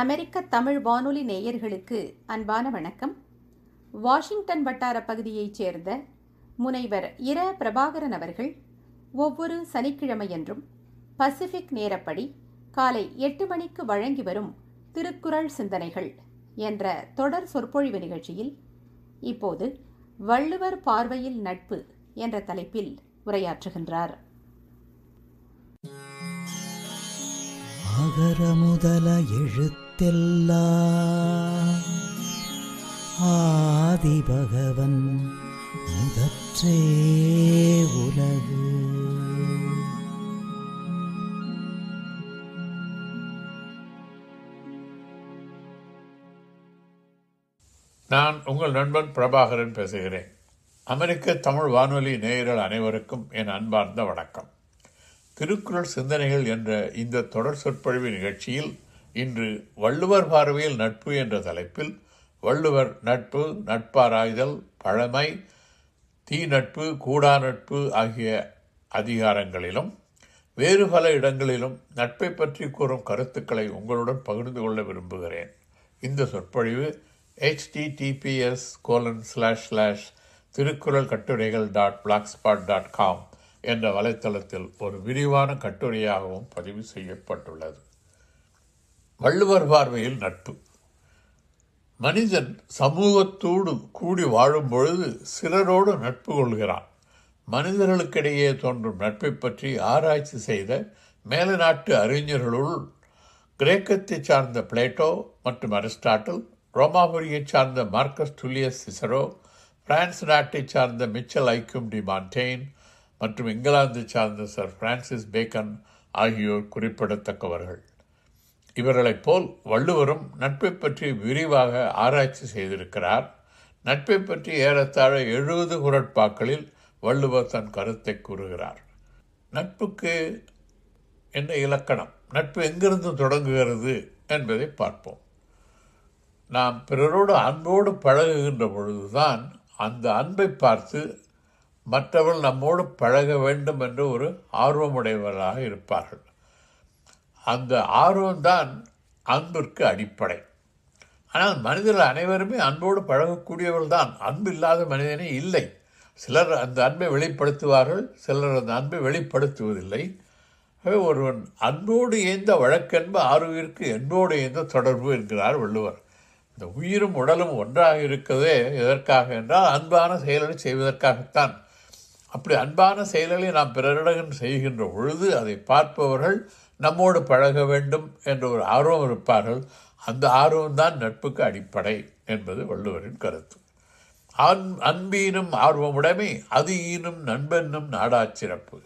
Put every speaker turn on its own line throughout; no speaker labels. அமெரிக்க தமிழ் வானொலி நேயர்களுக்கு அன்பான வணக்கம் வாஷிங்டன் வட்டார பகுதியைச் சேர்ந்த முனைவர் இர பிரபாகரன் அவர்கள் ஒவ்வொரு சனிக்கிழமையன்றும் பசிபிக் நேரப்படி காலை எட்டு மணிக்கு வழங்கி வரும் திருக்குறள் சிந்தனைகள் என்ற தொடர் சொற்பொழிவு நிகழ்ச்சியில் இப்போது வள்ளுவர் பார்வையில் நட்பு என்ற தலைப்பில் உரையாற்றுகின்றார்
அகர முதல எழுத்து உலகத்தெல்லாம் ஆதி பகவன் முதற்றே உலகு நான் உங்கள் நண்பன் பிரபாகரன் பேசுகிறேன் அமெரிக்க தமிழ் வானொலி நேயர்கள் அனைவருக்கும் என் அன்பார்ந்த வணக்கம் திருக்குறள் சிந்தனைகள் என்ற இந்த தொடர் சொற்பொழிவு நிகழ்ச்சியில் இன்று வள்ளுவர் பார்வையில் நட்பு என்ற தலைப்பில் வள்ளுவர் நட்பு நட்பாராய்தல் பழமை தீ நட்பு கூடா நட்பு ஆகிய அதிகாரங்களிலும் வேறு பல இடங்களிலும் நட்பை பற்றி கூறும் கருத்துக்களை உங்களுடன் பகிர்ந்து கொள்ள விரும்புகிறேன் இந்த சொற்பொழிவு HTTPS colon slash slash Thirukkural கட்டுரைகள் dot black spot dot com என்ற வலைத்தளத்தில் ஒரு விரிவான கட்டுரையாகவும் பதிவு செய்யப்பட்டுள்ளது வள்ளுவர் பார்வையில் நட்பு மனிதன் சமூகத்தோடு கூடி வாழும் பொழுது சிலரோடு நட்பு கொள்கிறான் மனிதர்களுக்கிடையே தோன்றும் நட்பை பற்றி ஆராய்ச்சி செய்த மேல நாட்டு அறிஞர்களுள் கிரேக்கத்தை சார்ந்த பிளேட்டோ மற்றும் அரிஸ்டாட்டில் ரோமாபுரியைச் சார்ந்த மார்க்கஸ் டுலியஸ் சிசரோ பிரான்ஸ் நாட்டை சார்ந்த மிச்சல் ஐக்கும் டி மாண்டெயின் மற்றும் இங்கிலாந்தைச் சார்ந்த சர் பிரான்சிஸ் பேக்கன் ஆகியோர் குறிப்பிடத்தக்கவர்கள் இவர்களைப் போல் வள்ளுவரும் நட்பை பற்றி விரிவாக ஆராய்ச்சி செய்திருக்கிறார் நட்பை பற்றி ஏறத்தாழ எழுபது குரட்பாக்களில் வள்ளுவர் தன் கருத்தை கூறுகிறார் நட்புக்கு என்ன இலக்கணம் நட்பு எங்கிருந்து தொடங்குகிறது என்பதை பார்ப்போம் நாம் பிறரோடு அன்போடு பழகுகின்ற பொழுதுதான் அந்த அன்பை பார்த்து மற்றவர்கள் நம்மோடு பழக வேண்டும் என்று ஒரு ஆர்வமுடையவராக இருப்பார்கள் அந்த ஆர்வம்தான் அன்பிற்கு அடிப்படை ஆனால் மனிதர்கள் அனைவருமே அன்போடு பழகக்கூடியவர்கள் தான் அன்பு இல்லாத மனிதனே இல்லை சிலர் அந்த அன்பை வெளிப்படுத்துவார்கள் சிலர் அந்த அன்பை வெளிப்படுத்துவதில்லை ஒருவன் அன்போடு ஏந்த வழக்கென்ப ஆர்வியிற்கு என்போடு ஏந்த தொடர்பு என்கிறார் வள்ளுவர் இந்த உயிரும் உடலும் ஒன்றாக இருக்கதே எதற்காக என்றால் அன்பான செயல்களை செய்வதற்காகத்தான் அப்படி அன்பான செயல்களை நாம் பிறரிடம் செய்கின்ற பொழுது அதை பார்ப்பவர்கள் நம்மோடு பழக வேண்டும் என்ற ஒரு ஆர்வம் இருப்பார்கள் அந்த ஆர்வம்தான் நட்புக்கு அடிப்படை என்பது வள்ளுவரின் கருத்து அன் அன்பீனும் ஆர்வமுடைமை அது ஈனும் நண்பென்னும் நாடா சிறப்பு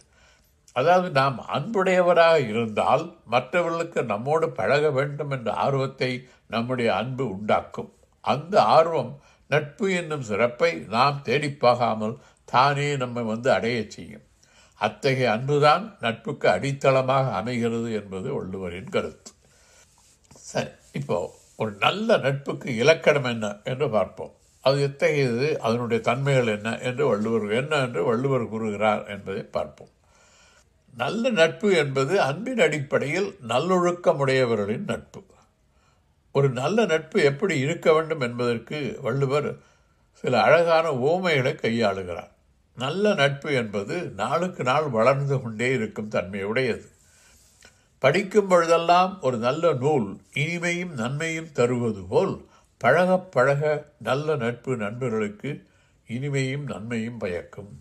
அதாவது நாம் அன்புடையவராக இருந்தால் மற்றவர்களுக்கு நம்மோடு பழக வேண்டும் என்ற ஆர்வத்தை நம்முடைய அன்பு உண்டாக்கும் அந்த ஆர்வம் நட்பு என்னும் சிறப்பை நாம் தேடிப்பாகாமல் தானே நம்மை வந்து அடைய செய்யும் அத்தகைய அன்புதான் நட்புக்கு அடித்தளமாக அமைகிறது என்பது வள்ளுவரின் கருத்து சரி இப்போது ஒரு நல்ல நட்புக்கு இலக்கணம் என்ன என்று பார்ப்போம் அது எத்தகையது அதனுடைய தன்மைகள் என்ன என்று வள்ளுவர் என்ன என்று வள்ளுவர் கூறுகிறார் என்பதை பார்ப்போம் நல்ல நட்பு என்பது அன்பின் அடிப்படையில் நல்லொழுக்கமுடையவர்களின் நட்பு ஒரு நல்ல நட்பு எப்படி இருக்க வேண்டும் என்பதற்கு வள்ளுவர் சில அழகான ஓமைகளை கையாளுகிறார் நல்ல நட்பு என்பது நாளுக்கு நாள் வளர்ந்து கொண்டே இருக்கும் தன்மையுடையது படிக்கும் பொழுதெல்லாம் ஒரு நல்ல நூல் இனிமையும் நன்மையும் தருவது போல் பழக பழக நல்ல நட்பு நண்பர்களுக்கு இனிமையும் நன்மையும் பயக்கும்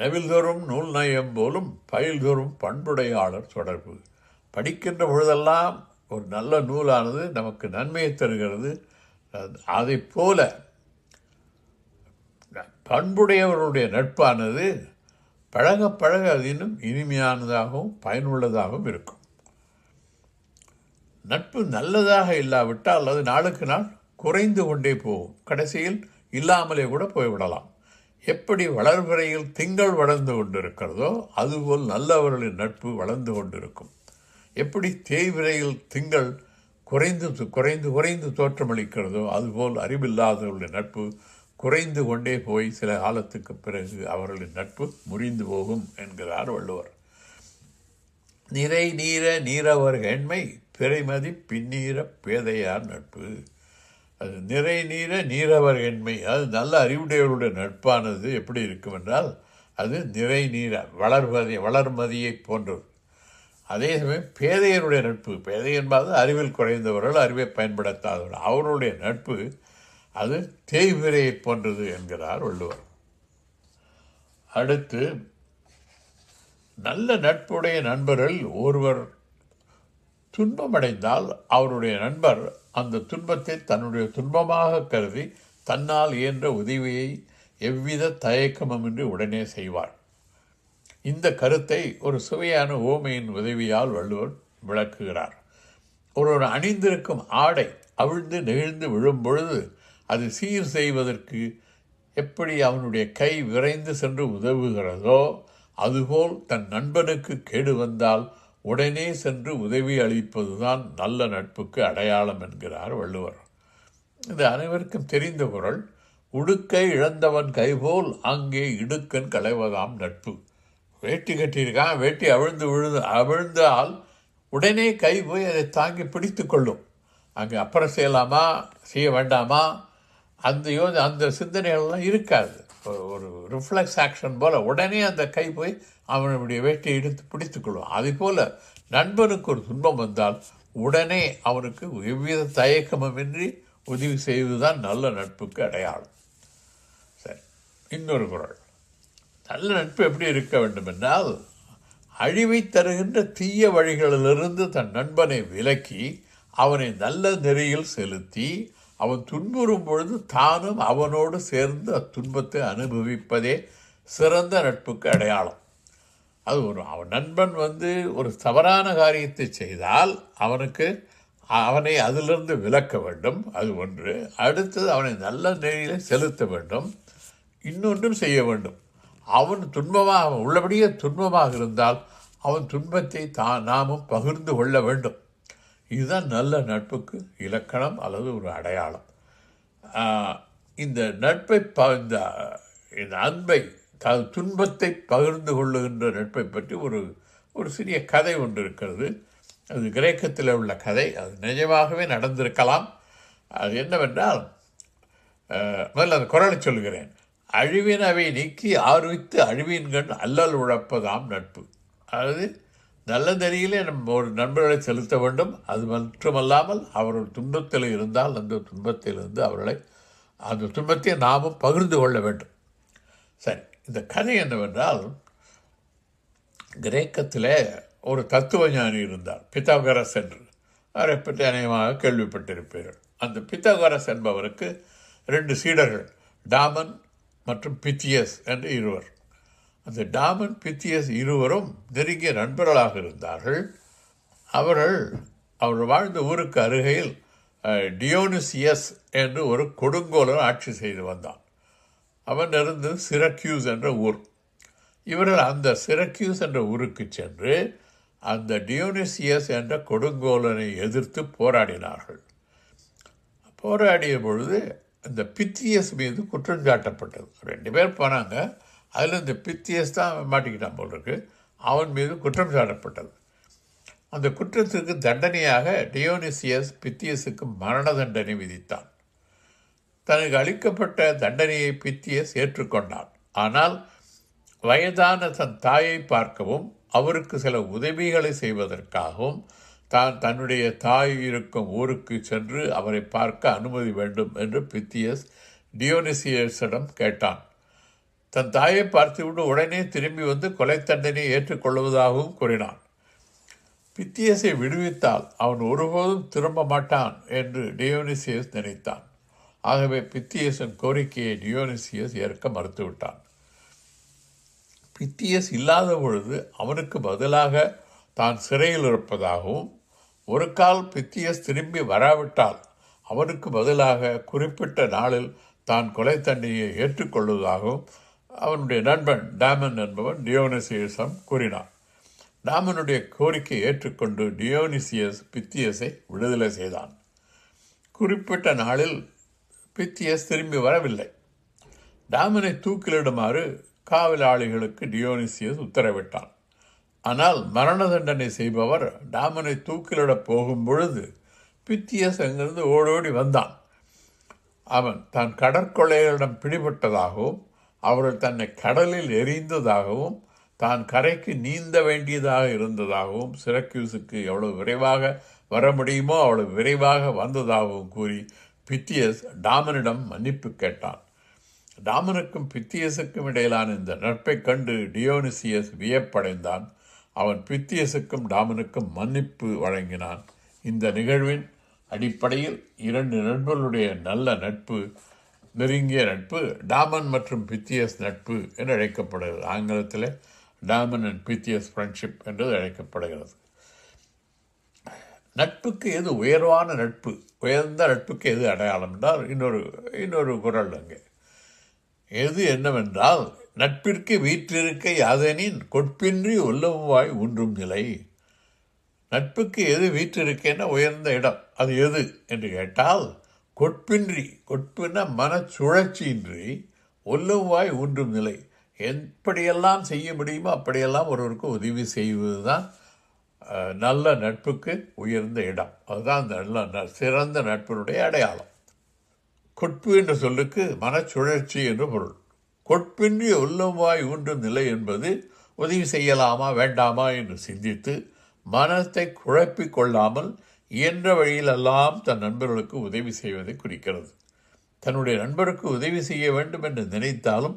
நவில்தோறும் நூல் நயம் போலும் பயில்தோறும் பண்புடையாளர் தொடர்பு படிக்கின்ற பொழுதெல்லாம் ஒரு நல்ல நூலானது நமக்கு நன்மையை தருகிறது அதை போல பண்புடையவர்களுடைய நட்பானது பழக பழக அது இன்னும் இனிமையானதாகவும் பயனுள்ளதாகவும் இருக்கும் நட்பு நல்லதாக இல்லாவிட்டால் அது நாளுக்கு நாள் குறைந்து கொண்டே போகும் கடைசியில் இல்லாமலே கூட போய்விடலாம் எப்படி வளர்பிறையில் திங்கள் வளர்ந்து கொண்டிருக்கிறதோ அதுபோல் நல்லவர்களின் நட்பு வளர்ந்து கொண்டிருக்கும் எப்படி தேய்விரையில் திங்கள் குறைந்து குறைந்து குறைந்து தோற்றமளிக்கிறதோ அதுபோல் அறிவில்லாதவர்களுடைய நட்பு குறைந்து கொண்டே போய் சில காலத்துக்கு பிறகு அவர்களின் நட்பு முறிந்து போகும் என்கிறார் வள்ளுவர் நிறை நீர நீரவர் எண்மை பிறைமதி பின்னீர பேதையார் நட்பு அது நிறை நீர நீரவர் எண்மை அது நல்ல அறிவுடையவருடைய நட்பானது எப்படி இருக்கும் என்றால் அது நிறை நீர வளர்வதை வளர்மதியை போன்றது அதே சமயம் பேதையனுடைய நட்பு பேதை என்பது அறிவில் குறைந்தவர்கள் அறிவை பயன்படுத்தாதவர்கள் அவருடைய நட்பு அது தேய்பிரையை போன்றது என்கிறார் வள்ளுவர் அடுத்து நல்ல நட்புடைய நண்பரில் ஒருவர் துன்பமடைந்தால் அவருடைய நண்பர் அந்த துன்பத்தை தன்னுடைய துன்பமாக கருதி தன்னால் இயன்ற உதவியை எவ்வித தயக்கமுமின்றி உடனே செய்வார் இந்த கருத்தை ஒரு சுவையான ஓமையின் உதவியால் வள்ளுவர் விளக்குகிறார் ஒருவர் அணிந்திருக்கும் ஆடை அவிழ்ந்து நெகிழ்ந்து விழும் பொழுது அது சீர் செய்வதற்கு எப்படி அவனுடைய கை விரைந்து சென்று உதவுகிறதோ அதுபோல் தன் நண்பனுக்கு கேடு வந்தால் உடனே சென்று உதவி அளிப்பதுதான் நல்ல நட்புக்கு அடையாளம் என்கிறார் வள்ளுவர் இது அனைவருக்கும் தெரிந்த குரல் உடுக்கை இழந்தவன் கைபோல் அங்கே இடுக்கன் களைவதாம் நட்பு வேட்டி கட்டியிருக்கான் வேட்டி அவிழ்ந்து விழுந்து அவிழ்ந்தால் உடனே கை போய் அதை தாங்கி பிடித்து கொள்ளும் அங்கே அப்புறம் செய்யலாமா செய்ய வேண்டாமா அந்த யோ அந்த சிந்தனைகள்லாம் இருக்காது ஒரு ரிஃப்ளெக்ஸ் ஆக்ஷன் போல் உடனே அந்த கை போய் அவனுடைய வேட்டையை எடுத்து பிடித்துக்கொள்வோம் அதே போல் நண்பனுக்கு ஒரு துன்பம் வந்தால் உடனே அவனுக்கு எவ்வித தயக்கமின்றி உதவி செய்வதுதான் நல்ல நட்புக்கு அடையாளம் சரி இன்னொரு குரல் நல்ல நட்பு எப்படி இருக்க வேண்டும் என்றால் அழிவை தருகின்ற தீய வழிகளிலிருந்து தன் நண்பனை விலக்கி அவனை நல்ல நெறியில் செலுத்தி அவன் துன்புறும் பொழுது தானும் அவனோடு சேர்ந்து அத்துன்பத்தை அனுபவிப்பதே சிறந்த நட்புக்கு அடையாளம் அது ஒரு அவன் நண்பன் வந்து ஒரு தவறான காரியத்தை செய்தால் அவனுக்கு அவனை அதிலிருந்து விலக்க வேண்டும் அது ஒன்று அடுத்தது அவனை நல்ல நிலையில் செலுத்த வேண்டும் இன்னொன்றும் செய்ய வேண்டும் அவன் துன்பமாக உள்ளபடியே துன்பமாக இருந்தால் அவன் துன்பத்தை தான் நாமும் பகிர்ந்து கொள்ள வேண்டும் இதுதான் நல்ல நட்புக்கு இலக்கணம் அல்லது ஒரு அடையாளம் இந்த நட்பை ப இந்த அன்பை த துன்பத்தை பகிர்ந்து கொள்ளுகின்ற நட்பை பற்றி ஒரு ஒரு சிறிய கதை ஒன்று இருக்கிறது அது கிரேக்கத்தில் உள்ள கதை அது நிஜமாகவே நடந்திருக்கலாம் அது என்னவென்றால் முதல்ல அந்த குரலை சொல்கிறேன் அழிவினவை நீக்கி ஆர்வித்து அழிவீன்கள் அல்லல் உழப்பதாம் நட்பு அதாவது நல்ல நெறியிலே நம் ஒரு நண்பர்களை செலுத்த வேண்டும் அது மட்டுமல்லாமல் அவர்கள் துன்பத்தில் இருந்தால் அந்த துன்பத்திலிருந்து அவர்களை அந்த துன்பத்தை நாமும் பகிர்ந்து கொள்ள வேண்டும் சரி இந்த கதை என்னவென்றால் கிரேக்கத்தில் ஒரு தத்துவ ஞானி இருந்தார் பித்தாகரஸ் என்று அவரை பற்றி அநேகமாக கேள்விப்பட்டிருப்பீர்கள் அந்த பித்தாகரஸ் என்பவருக்கு ரெண்டு சீடர்கள் டாமன் மற்றும் பித்தியஸ் என்று இருவர் அந்த டாமன் பித்தியஸ் இருவரும் நெருங்கிய நண்பர்களாக இருந்தார்கள் அவர்கள் அவர் வாழ்ந்த ஊருக்கு அருகையில் டியோனிசியஸ் என்று ஒரு கொடுங்கோலன் ஆட்சி செய்து வந்தான் அவன் இருந்து சிரக்யூஸ் என்ற ஊர் இவர்கள் அந்த சிரக்யூஸ் என்ற ஊருக்கு சென்று அந்த டியோனிசியஸ் என்ற கொடுங்கோலனை எதிர்த்து போராடினார்கள் போராடிய பொழுது அந்த பித்தியஸ் மீது குற்றஞ்சாட்டப்பட்டது ரெண்டு பேர் போனாங்க அதில் இந்த பித்தியஸ் தான் மாட்டிக்கிட்டான் போல் இருக்கு அவன் மீது குற்றம் சாட்டப்பட்டது அந்த குற்றத்திற்கு தண்டனையாக டியோனிசியஸ் பித்தியஸுக்கு மரண தண்டனை விதித்தான் தனக்கு அளிக்கப்பட்ட தண்டனையை பித்தியஸ் ஏற்றுக்கொண்டான் ஆனால் வயதான தன் தாயை பார்க்கவும் அவருக்கு சில உதவிகளை செய்வதற்காகவும் தான் தன்னுடைய தாய் இருக்கும் ஊருக்கு சென்று அவரை பார்க்க அனுமதி வேண்டும் என்று பித்தியஸ் டியோனிசியஸிடம் கேட்டான் தன் தாயை பார்த்துவிட்டு உடனே திரும்பி வந்து கொலை தண்டனை ஏற்றுக்கொள்வதாகவும் கூறினான் பித்தியஸை விடுவித்தால் அவன் ஒருபோதும் திரும்ப மாட்டான் என்று டியோனிசியஸ் நினைத்தான் ஆகவே பித்தியஸின் கோரிக்கையை டியோனிசியஸ் ஏற்க மறுத்துவிட்டான் பித்தியஸ் இல்லாத பொழுது அவனுக்கு பதிலாக தான் சிறையில் இருப்பதாகவும் ஒரு கால் பித்தியஸ் திரும்பி வராவிட்டால் அவனுக்கு பதிலாக குறிப்பிட்ட நாளில் தான் கொலை தண்டையை ஏற்றுக்கொள்வதாகவும் அவனுடைய நண்பன் டாமன் என்பவன் டியோனசியஸம் கூறினான் டாமனுடைய கோரிக்கை ஏற்றுக்கொண்டு டியோனிசியஸ் பித்தியஸை விடுதலை செய்தான் குறிப்பிட்ட நாளில் பித்தியஸ் திரும்பி வரவில்லை டாமனை தூக்கிலிடுமாறு காவலாளிகளுக்கு டியோனிசியஸ் உத்தரவிட்டான் ஆனால் மரண தண்டனை செய்பவர் டாமனை தூக்கிலிடப் போகும் பொழுது பித்தியஸ் அங்கிருந்து ஓடோடி வந்தான் அவன் தான் கடற்கொள்ளையரிடம் பிடிபட்டதாகவும் அவர்கள் தன்னை கடலில் எரிந்ததாகவும் தான் கரைக்கு நீந்த வேண்டியதாக இருந்ததாகவும் சிரக்யூஸுக்கு எவ்வளவு விரைவாக வர முடியுமோ அவ்வளவு விரைவாக வந்ததாகவும் கூறி பித்தியஸ் டாமனிடம் மன்னிப்பு கேட்டான் டாமனுக்கும் பித்தியஸுக்கும் இடையிலான இந்த நட்பை கண்டு டியோனிசியஸ் வியப்படைந்தான் அவன் பித்தியஸுக்கும் டாமனுக்கும் மன்னிப்பு வழங்கினான் இந்த நிகழ்வின் அடிப்படையில் இரண்டு நண்பர்களுடைய நல்ல நட்பு நெருங்கிய நட்பு டாமன் மற்றும் பித்தியஸ் நட்பு என்று அழைக்கப்படுகிறது ஆங்கிலத்தில் டாமன் அண்ட் பித்தியஸ் ஃப்ரெண்ட்ஷிப் என்று அழைக்கப்படுகிறது நட்புக்கு எது உயர்வான நட்பு உயர்ந்த நட்புக்கு எது அடையாளம் என்றால் இன்னொரு இன்னொரு குரல் அங்கே எது என்னவென்றால் நட்பிற்கு வீற்றிருக்க யாதெனின் கொட்பின்றி உள்ளவாய் ஊன்றும் நிலை நட்புக்கு எது வீற்றிருக்கேன்னா உயர்ந்த இடம் அது எது என்று கேட்டால் கொட்பின்றி கொட்பின மனச்சுழற்சியின்றி ஒல்லுவாய் ஊன்றும் நிலை எப்படியெல்லாம் செய்ய முடியுமோ அப்படியெல்லாம் ஒருவருக்கு உதவி செய்வது தான் நல்ல நட்புக்கு உயர்ந்த இடம் அதுதான் அந்த நல்ல சிறந்த நட்பினுடைய அடையாளம் கொட்பு என்ற சொல்லுக்கு மனச்சுழற்சி என்று பொருள் கொட்பின்றி உள்ளவாய் ஊன்றும் நிலை என்பது உதவி செய்யலாமா வேண்டாமா என்று சிந்தித்து மனத்தை குழப்பிக் கொள்ளாமல் இயன்ற வழியிலெல்லாம் தன் நண்பர்களுக்கு உதவி செய்வதை குறிக்கிறது தன்னுடைய நண்பருக்கு உதவி செய்ய வேண்டும் என்று நினைத்தாலும்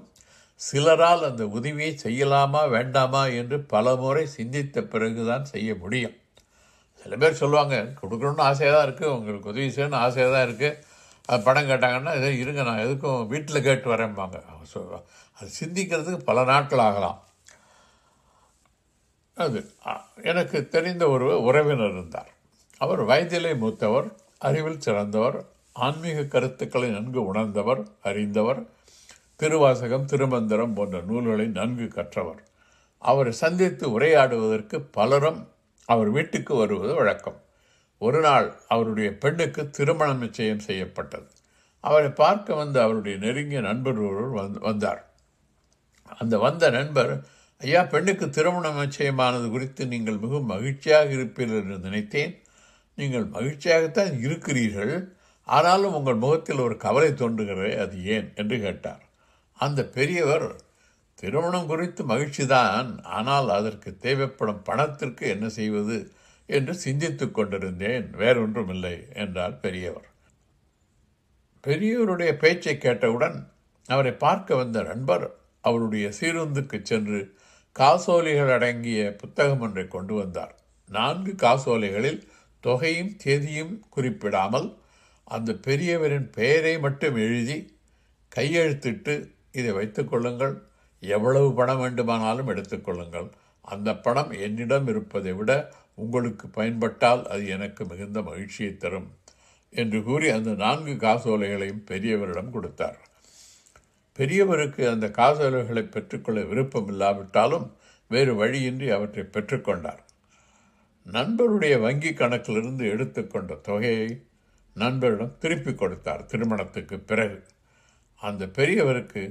சிலரால் அந்த உதவியை செய்யலாமா வேண்டாமா என்று பல முறை சிந்தித்த பிறகுதான் செய்ய முடியும் சில பேர் சொல்லுவாங்க கொடுக்கணும்னு ஆசையாக தான் இருக்குது உங்களுக்கு உதவி செய்யணும்னு ஆசையாக தான் இருக்குது அது படம் கேட்டாங்கன்னா இதை இருங்க நான் எதுக்கும் வீட்டில் கேட்டு வரேன்பாங்க சொல்லுவாங்க அது சிந்திக்கிறதுக்கு பல நாட்கள் ஆகலாம் அது எனக்கு தெரிந்த ஒரு உறவினர் இருந்தார் அவர் வயதிலே மூத்தவர் அறிவில் சிறந்தவர் ஆன்மீக கருத்துக்களை நன்கு உணர்ந்தவர் அறிந்தவர் திருவாசகம் திருமந்திரம் போன்ற நூல்களை நன்கு கற்றவர் அவரை சந்தித்து உரையாடுவதற்கு பலரும் அவர் வீட்டுக்கு வருவது வழக்கம் ஒரு நாள் அவருடைய பெண்ணுக்கு திருமணம் நிச்சயம் செய்யப்பட்டது அவரை பார்க்க வந்த அவருடைய நெருங்கிய நண்பர் ஒருவர் வந்தார் அந்த வந்த நண்பர் ஐயா பெண்ணுக்கு திருமணம் நிச்சயமானது குறித்து நீங்கள் மிகவும் மகிழ்ச்சியாக இருப்பீர்கள் என்று நினைத்தேன் நீங்கள் மகிழ்ச்சியாகத்தான் இருக்கிறீர்கள் ஆனாலும் உங்கள் முகத்தில் ஒரு கவலை தோன்றுகிறதே அது ஏன் என்று கேட்டார் அந்த பெரியவர் திருமணம் குறித்து மகிழ்ச்சி தான் ஆனால் அதற்கு தேவைப்படும் பணத்திற்கு என்ன செய்வது என்று சிந்தித்து கொண்டிருந்தேன் வேறொன்றும் இல்லை என்றார் பெரியவர் பெரியவருடைய பேச்சை கேட்டவுடன் அவரை பார்க்க வந்த நண்பர் அவருடைய சீருந்துக்கு சென்று காசோலைகள் அடங்கிய புத்தகம் ஒன்றை கொண்டு வந்தார் நான்கு காசோலைகளில் தொகையும் தேதியும் குறிப்பிடாமல் அந்த பெரியவரின் பெயரை மட்டும் எழுதி கையெழுத்திட்டு இதை கொள்ளுங்கள் எவ்வளவு பணம் வேண்டுமானாலும் எடுத்துக்கொள்ளுங்கள் அந்த பணம் என்னிடம் இருப்பதை விட உங்களுக்கு பயன்பட்டால் அது எனக்கு மிகுந்த மகிழ்ச்சியை தரும் என்று கூறி அந்த நான்கு காசோலைகளையும் பெரியவரிடம் கொடுத்தார் பெரியவருக்கு அந்த காசோலைகளை பெற்றுக்கொள்ள விருப்பம் இல்லாவிட்டாலும் வேறு வழியின்றி அவற்றை பெற்றுக்கொண்டார் நண்பருடைய வங்கி கணக்கிலிருந்து எடுத்துக்கொண்ட தொகையை நண்பரிடம் திருப்பி கொடுத்தார் திருமணத்துக்கு பிறகு அந்த பெரியவருக்கு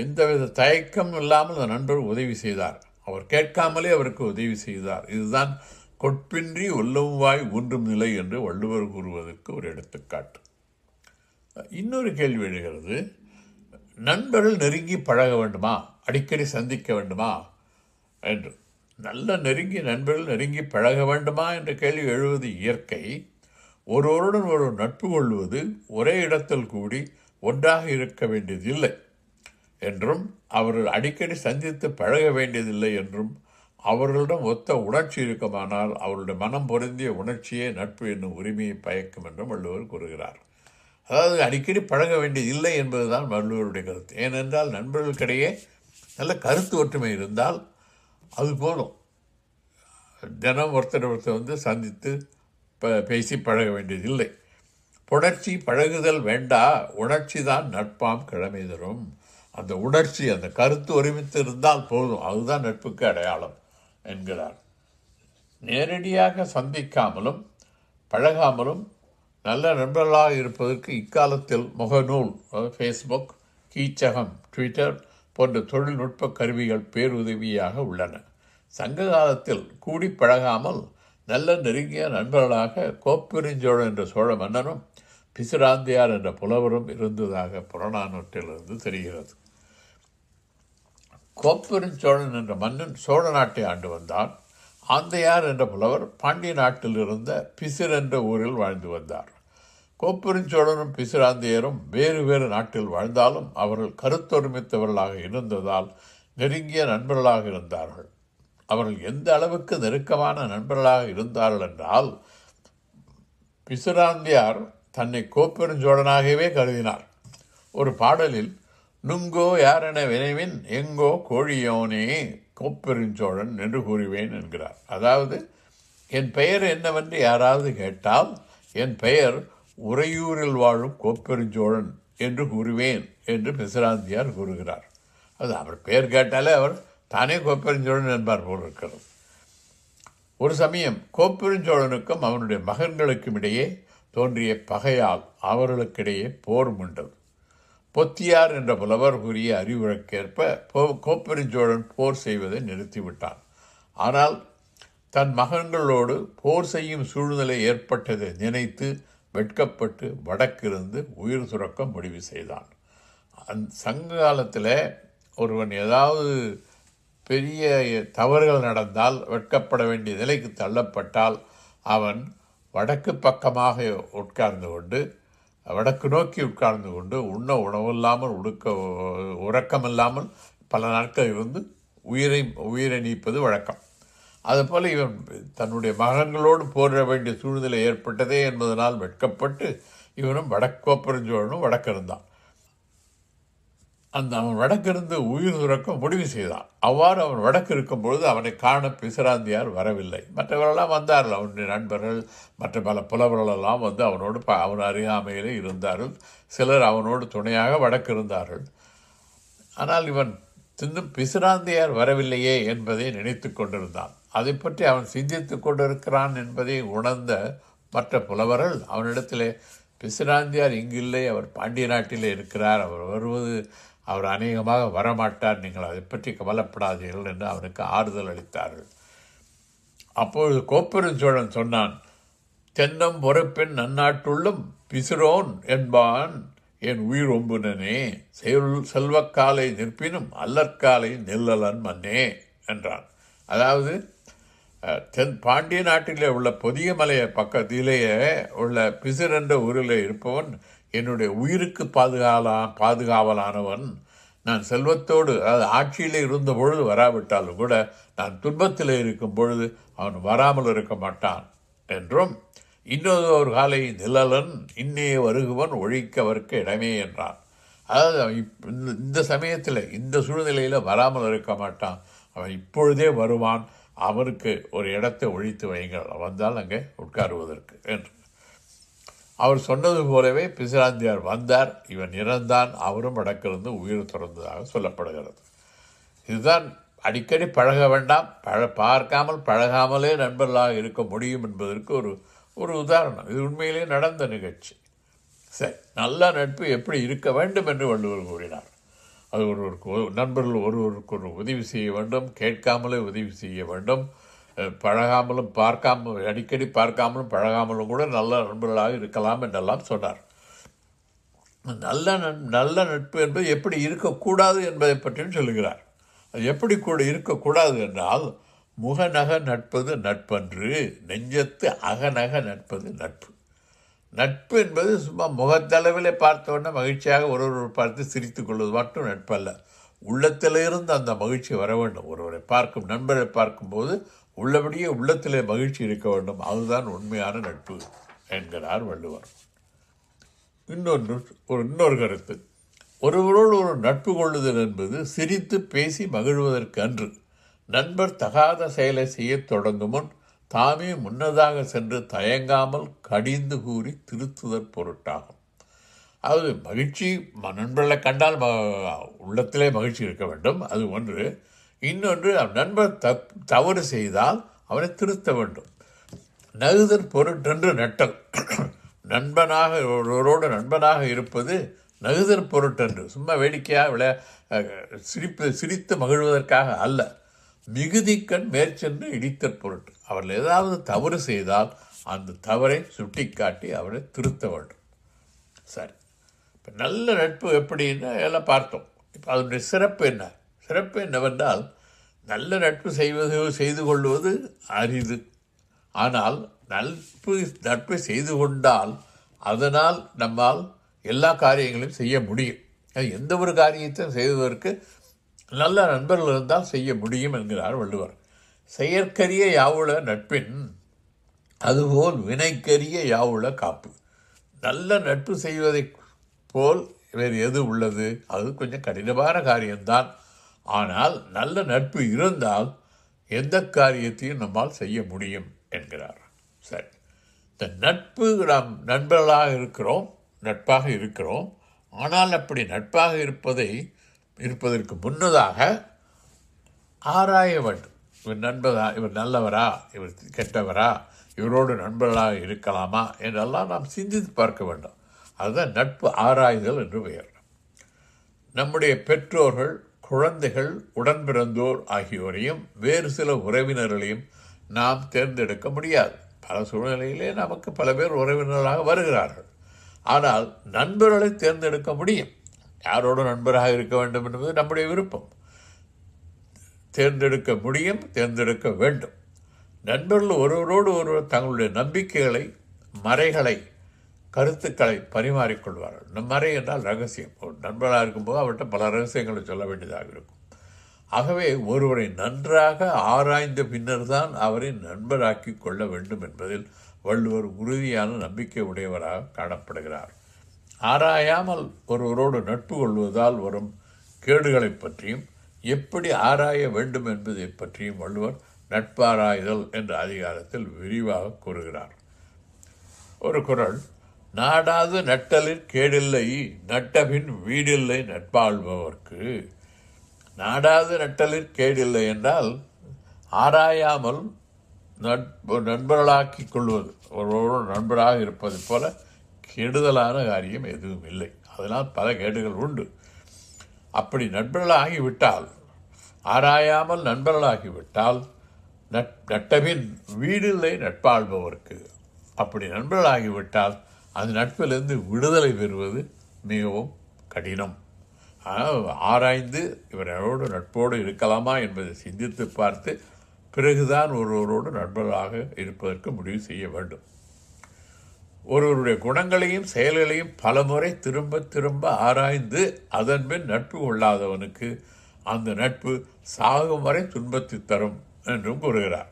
எந்தவித தயக்கம் இல்லாமல் அந்த நண்பர் உதவி செய்தார் அவர் கேட்காமலே அவருக்கு உதவி செய்தார் இதுதான் கொட்பின்றி வாய் ஊன்றும் நிலை என்று வள்ளுவர் கூறுவதற்கு ஒரு எடுத்துக்காட்டு இன்னொரு கேள்வி எழுகிறது நண்பர்கள் நெருங்கி பழக வேண்டுமா அடிக்கடி சந்திக்க வேண்டுமா என்று நல்ல நெருங்கி நண்பர்கள் நெருங்கி பழக வேண்டுமா என்ற கேள்வி எழுவது இயற்கை ஒருவருடன் ஒரு நட்பு கொள்வது ஒரே இடத்தில் கூடி ஒன்றாக இருக்க வேண்டியதில்லை என்றும் அவர்கள் அடிக்கடி சந்தித்து பழக வேண்டியதில்லை என்றும் அவர்களிடம் ஒத்த உணர்ச்சி இருக்குமானால் அவருடைய மனம் பொருந்திய உணர்ச்சியே நட்பு என்னும் உரிமையை பயக்கும் என்றும் வள்ளுவர் கூறுகிறார் அதாவது அடிக்கடி பழக வேண்டியதில்லை என்பதுதான் வள்ளுவருடைய கருத்து ஏனென்றால் நண்பர்களுக்கிடையே நல்ல கருத்து ஒற்றுமை இருந்தால் அது போதும் தினம் ஒருத்தர் ஒருத்தர் வந்து சந்தித்து ப பேசி பழக வேண்டியதில்லை புணர்ச்சி பழகுதல் வேண்டா உணர்ச்சி தான் நட்பாம் கிழமை தரும் அந்த உணர்ச்சி அந்த கருத்து ஒருமித்து இருந்தால் போதும் அதுதான் நட்புக்கு அடையாளம் என்கிறார் நேரடியாக சந்திக்காமலும் பழகாமலும் நல்ல நண்பர்களாக இருப்பதற்கு இக்காலத்தில் முகநூல் ஃபேஸ்புக் கீச்சகம் ட்விட்டர் போன்ற தொழில்நுட்ப கருவிகள் பேருதவியாக உள்ளன சங்க காலத்தில் கூடி பழகாமல் நல்ல நெருங்கிய நண்பர்களாக கோப்பெருஞ்சோழன் என்ற சோழ மன்னனும் பிசுராந்தியார் என்ற புலவரும் இருந்ததாக புறநானூற்றிலிருந்து தெரிகிறது கோப்பெருஞ்சோழன் என்ற மன்னன் சோழ நாட்டை ஆண்டு வந்தார் ஆந்தையார் என்ற புலவர் பாண்டிய நாட்டில் இருந்த பிசிர் என்ற ஊரில் வாழ்ந்து வந்தார் கோப்பெருஞ்சோழனும் பிசுராந்தியரும் வேறு வேறு நாட்டில் வாழ்ந்தாலும் அவர்கள் கருத்தொருமித்தவர்களாக இருந்ததால் நெருங்கிய நண்பர்களாக இருந்தார்கள் அவர்கள் எந்த அளவுக்கு நெருக்கமான நண்பர்களாக இருந்தார்கள் என்றால் பிசுராந்தியார் தன்னை கோப்பெருஞ்சோழனாகவே கருதினார் ஒரு பாடலில் நுங்கோ யாரென வினைவின் எங்கோ கோழியோனே கோப்பெருஞ்சோழன் என்று கூறுவேன் என்கிறார் அதாவது என் பெயர் என்னவென்று யாராவது கேட்டால் என் பெயர் உறையூரில் வாழும் கோப்பெருஞ்சோழன் என்று கூறுவேன் என்று மிசிராந்தியார் கூறுகிறார் அது அவர் பெயர் கேட்டாலே அவர் தானே கோப்பெருஞ்சோழன் என்பார் போல் இருக்கிறது ஒரு சமயம் கோப்பெருஞ்சோழனுக்கும் அவனுடைய மகன்களுக்கும் இடையே தோன்றிய பகையால் அவர்களுக்கிடையே போர் உண்டது பொத்தியார் என்ற புலவர் கூறிய அறிவுரைக்கேற்ப போ கோப்பெருஞ்சோழன் போர் செய்வதை நிறுத்திவிட்டான் ஆனால் தன் மகன்களோடு போர் செய்யும் சூழ்நிலை ஏற்பட்டதை நினைத்து வெட்கப்பட்டு வடக்கிருந்து உயிர் துறக்க முடிவு செய்தான் அந் சங்க காலத்தில் ஒருவன் ஏதாவது பெரிய தவறுகள் நடந்தால் வெட்கப்பட வேண்டிய நிலைக்கு தள்ளப்பட்டால் அவன் வடக்கு பக்கமாக உட்கார்ந்து கொண்டு வடக்கு நோக்கி உட்கார்ந்து கொண்டு உண்ண உணவில்லாமல் உடுக்க உறக்கமில்லாமல் பல நாட்கள் இருந்து உயிரை உயிரை நீப்பது வழக்கம் அதுபோல் இவன் தன்னுடைய மகன்களோடு போரிட வேண்டிய சூழ்நிலை ஏற்பட்டதே என்பதனால் வெட்கப்பட்டு இவனும் வடக்கோப்பரஞ்சோழனும் வடக்கிருந்தான் அந்த அவன் வடக்கிருந்து உயிர் துறக்க முடிவு செய்தான் அவ்வாறு அவன் வடக்கு இருக்கும்பொழுது அவனை காண பிசிராந்தியார் வரவில்லை மற்றவரெல்லாம் வந்தார்கள் அவனுடைய நண்பர்கள் மற்ற பல புலவர்களெல்லாம் வந்து அவனோடு ப அவன் அறியாமையிலே இருந்தார்கள் சிலர் அவனோடு துணையாக வடக்கு இருந்தார்கள் ஆனால் இவன் இன்னும் பிசுராந்தியார் வரவில்லையே என்பதை நினைத்து கொண்டிருந்தான் அதை பற்றி அவன் சிந்தித்து கொண்டிருக்கிறான் என்பதை உணர்ந்த மற்ற புலவர்கள் அவனிடத்திலே பிசுராந்தியார் இங்கில்லை அவர் பாண்டிய நாட்டிலே இருக்கிறார் அவர் வருவது அவர் அநேகமாக வரமாட்டார் நீங்கள் அதை பற்றி கவலைப்படாதீர்கள் என்று அவனுக்கு ஆறுதல் அளித்தார்கள் அப்பொழுது கோப்பெருஞ்சோழன் சொன்னான் தென்னம் பொறுப்பின் நன்னாட்டுள்ளும் பிசுரோன் என்பான் என் உயிர் ஒம்புனனே செல் செல்வக்காலை நிற்பினும் அல்லற்காலை நெல்லலன் மன்னே என்றான் அதாவது தென் பாண்டிய நாட்டிலே உள்ள பொதிய மலைய பக்கத்திலேயே உள்ள என்ற ஊரில் இருப்பவன் என்னுடைய உயிருக்கு பாதுகாலா பாதுகாவலானவன் நான் செல்வத்தோடு அது ஆட்சியில் இருந்த பொழுது வராவிட்டாலும் கூட நான் துன்பத்தில் இருக்கும் பொழுது அவன் வராமல் இருக்க மாட்டான் என்றும் இன்னொரு ஒரு காலை நிழலன் இன்னே வருகுவன் ஒழிக்கவர்க்கு இடமே என்றான் அதாவது இந்த சமயத்தில் இந்த சூழ்நிலையில் வராமல் இருக்க மாட்டான் அவன் இப்பொழுதே வருவான் அவருக்கு ஒரு இடத்தை ஒழித்து வையுங்கள் வந்தால் அங்கே உட்காருவதற்கு என்று அவர் சொன்னது போலவே பிசிராந்தியார் வந்தார் இவன் இறந்தான் அவரும் அடக்கிருந்து உயிர் திறந்ததாக சொல்லப்படுகிறது இதுதான் அடிக்கடி பழக வேண்டாம் பழ பார்க்காமல் பழகாமலே நண்பர்களாக இருக்க முடியும் என்பதற்கு ஒரு ஒரு உதாரணம் இது உண்மையிலே நடந்த நிகழ்ச்சி சரி நல்ல நட்பு எப்படி இருக்க வேண்டும் என்று வள்ளுவர் கூறினார் அது ஒருவருக்கு நண்பர்கள் ஒருவருக்கு ஒரு உதவி செய்ய வேண்டும் கேட்காமலே உதவி செய்ய வேண்டும் பழகாமலும் பார்க்காம அடிக்கடி பார்க்காமலும் பழகாமலும் கூட நல்ல நண்பர்களாக இருக்கலாம் என்றெல்லாம் சொன்னார் நல்ல நல்ல நட்பு என்பது எப்படி இருக்கக்கூடாது என்பதை பற்றியும் சொல்லுகிறார் அது எப்படி கூட இருக்கக்கூடாது என்றால் முகநக நட்பது நட்பன்று நெஞ்சத்து அகநக நட்பது நட்பு நட்பு என்பது சும்மா முகத்தளவில் பார்த்தோன்னே மகிழ்ச்சியாக ஒருவர் பார்த்து சிரித்து கொள்வது மட்டும் நட்பல்ல உள்ளத்திலிருந்து அந்த மகிழ்ச்சி வர வேண்டும் ஒருவரை பார்க்கும் நண்பரை பார்க்கும்போது உள்ளபடியே உள்ளத்திலே மகிழ்ச்சி இருக்க வேண்டும் அதுதான் உண்மையான நட்பு என்கிறார் வள்ளுவர் இன்னொன்று ஒரு இன்னொரு கருத்து ஒருவரோடு ஒரு நட்பு கொள்ளுதல் என்பது சிரித்து பேசி மகிழ்வதற்கு அன்று நண்பர் தகாத செயலை செய்ய தொடங்கும் முன் தாமே முன்னதாக சென்று தயங்காமல் கடிந்து கூறி திருத்துதற் பொருட்டாகும் அதாவது மகிழ்ச்சி நண்பர்களை கண்டால் உள்ளத்திலே மகிழ்ச்சி இருக்க வேண்டும் அது ஒன்று இன்னொன்று நண்பர் தப் தவறு செய்தால் அவனை திருத்த வேண்டும் நகுதன் பொருட்டென்று நட்டல் நண்பனாக ஒருவரோடு நண்பனாக இருப்பது நகுதன் பொருட்டென்று சும்மா வேடிக்கையாக விளையா சிரிப்பு சிரித்து மகிழ்வதற்காக அல்ல மிகுதிக்கண் மேற்சென்று இடித்தற் பொருட்டு அவர்கள் ஏதாவது தவறு செய்தால் அந்த தவறை சுட்டி காட்டி அவரை திருத்த வேண்டும் சரி இப்போ நல்ல நட்பு எப்படின்னு எல்லாம் பார்த்தோம் இப்போ அதனுடைய சிறப்பு என்ன சிறப்பு என்னவென்றால் நல்ல நட்பு செய்வது செய்து கொள்வது அரிது ஆனால் நட்பு நட்பு செய்து கொண்டால் அதனால் நம்மால் எல்லா காரியங்களையும் செய்ய முடியும் எந்த ஒரு காரியத்தையும் செய்வதற்கு நல்ல நண்பர்கள் இருந்தால் செய்ய முடியும் என்கிறார் வள்ளுவர் செயற்கரிய யாவுள நட்பின் அதுபோல் வினைக்கரிய யாவுள காப்பு நல்ல நட்பு செய்வதை போல் வேறு எது உள்ளது அது கொஞ்சம் கடினமான காரியம்தான் ஆனால் நல்ல நட்பு இருந்தால் எந்த காரியத்தையும் நம்மால் செய்ய முடியும் என்கிறார் சரி இந்த நட்பு நாம் நண்பர்களாக இருக்கிறோம் நட்பாக இருக்கிறோம் ஆனால் அப்படி நட்பாக இருப்பதை இருப்பதற்கு முன்னதாக ஆராய வேண்டும் இவர் நண்பதா இவர் நல்லவரா இவர் கெட்டவரா இவரோடு நண்பர்களாக இருக்கலாமா என்றெல்லாம் நாம் சிந்தித்து பார்க்க வேண்டும் அதுதான் நட்பு ஆராய்தல் என்று பெயர் நம்முடைய பெற்றோர்கள் குழந்தைகள் உடன்பிறந்தோர் ஆகியோரையும் வேறு சில உறவினர்களையும் நாம் தேர்ந்தெடுக்க முடியாது பல சூழ்நிலையிலே நமக்கு பல பேர் உறவினர்களாக வருகிறார்கள் ஆனால் நண்பர்களை தேர்ந்தெடுக்க முடியும் யாரோடு நண்பராக இருக்க வேண்டும் என்பது நம்முடைய விருப்பம் தேர்ந்தெடுக்க முடியும் தேர்ந்தெடுக்க வேண்டும் நண்பர்கள் ஒருவரோடு ஒருவர் தங்களுடைய நம்பிக்கைகளை மறைகளை கருத்துக்களை பரிமாறிக்கொள்வார்கள் நம் மறை என்றால் ரகசியம் ஒரு நண்பராக இருக்கும்போது அவர்கிட்ட பல ரகசியங்களை சொல்ல வேண்டியதாக இருக்கும் ஆகவே ஒருவரை நன்றாக ஆராய்ந்த பின்னர் தான் அவரை நண்பராக்கி கொள்ள வேண்டும் என்பதில் வள்ளுவர் உறுதியான நம்பிக்கை உடையவராக காணப்படுகிறார் ஆராயாமல் ஒருவரோடு நட்பு கொள்வதால் வரும் கேடுகளை பற்றியும் எப்படி ஆராய வேண்டும் என்பதை பற்றியும் வள்ளுவர் நட்பாராய்தல் என்ற அதிகாரத்தில் விரிவாக கூறுகிறார் ஒரு குரல் நாடாது நட்டலில் கேடில்லை நட்டபின் வீடில்லை நட்பாள்பவர்க்கு நாடாது நட்டலில் கேடில்லை என்றால் ஆராயாமல் நட்பு நண்பர்களாக்கி கொள்வது ஒருவரோடு நண்பராக இருப்பது போல கெடுதலான காரியம் எதுவும் இல்லை அதனால் பல கேடுகள் உண்டு அப்படி நண்பர்களாகிவிட்டால் ஆராயாமல் நண்பர்களாகிவிட்டால் நட் நட்டபின் வீடில்லை நட்பாள்பவருக்கு அப்படி நண்பர்களாகிவிட்டால் அந்த நட்பிலிருந்து விடுதலை பெறுவது மிகவும் கடினம் ஆராய்ந்து இவரோடு நட்போடு இருக்கலாமா என்பதை சிந்தித்து பார்த்து பிறகுதான் ஒருவரோடு நண்பர்களாக இருப்பதற்கு முடிவு செய்ய வேண்டும் ஒருவருடைய குணங்களையும் செயல்களையும் பலமுறை திரும்ப திரும்ப ஆராய்ந்து அதன்பின் நட்பு கொள்ளாதவனுக்கு அந்த நட்பு சாகும் வரை துன்பத்தை தரும் என்றும் கூறுகிறார்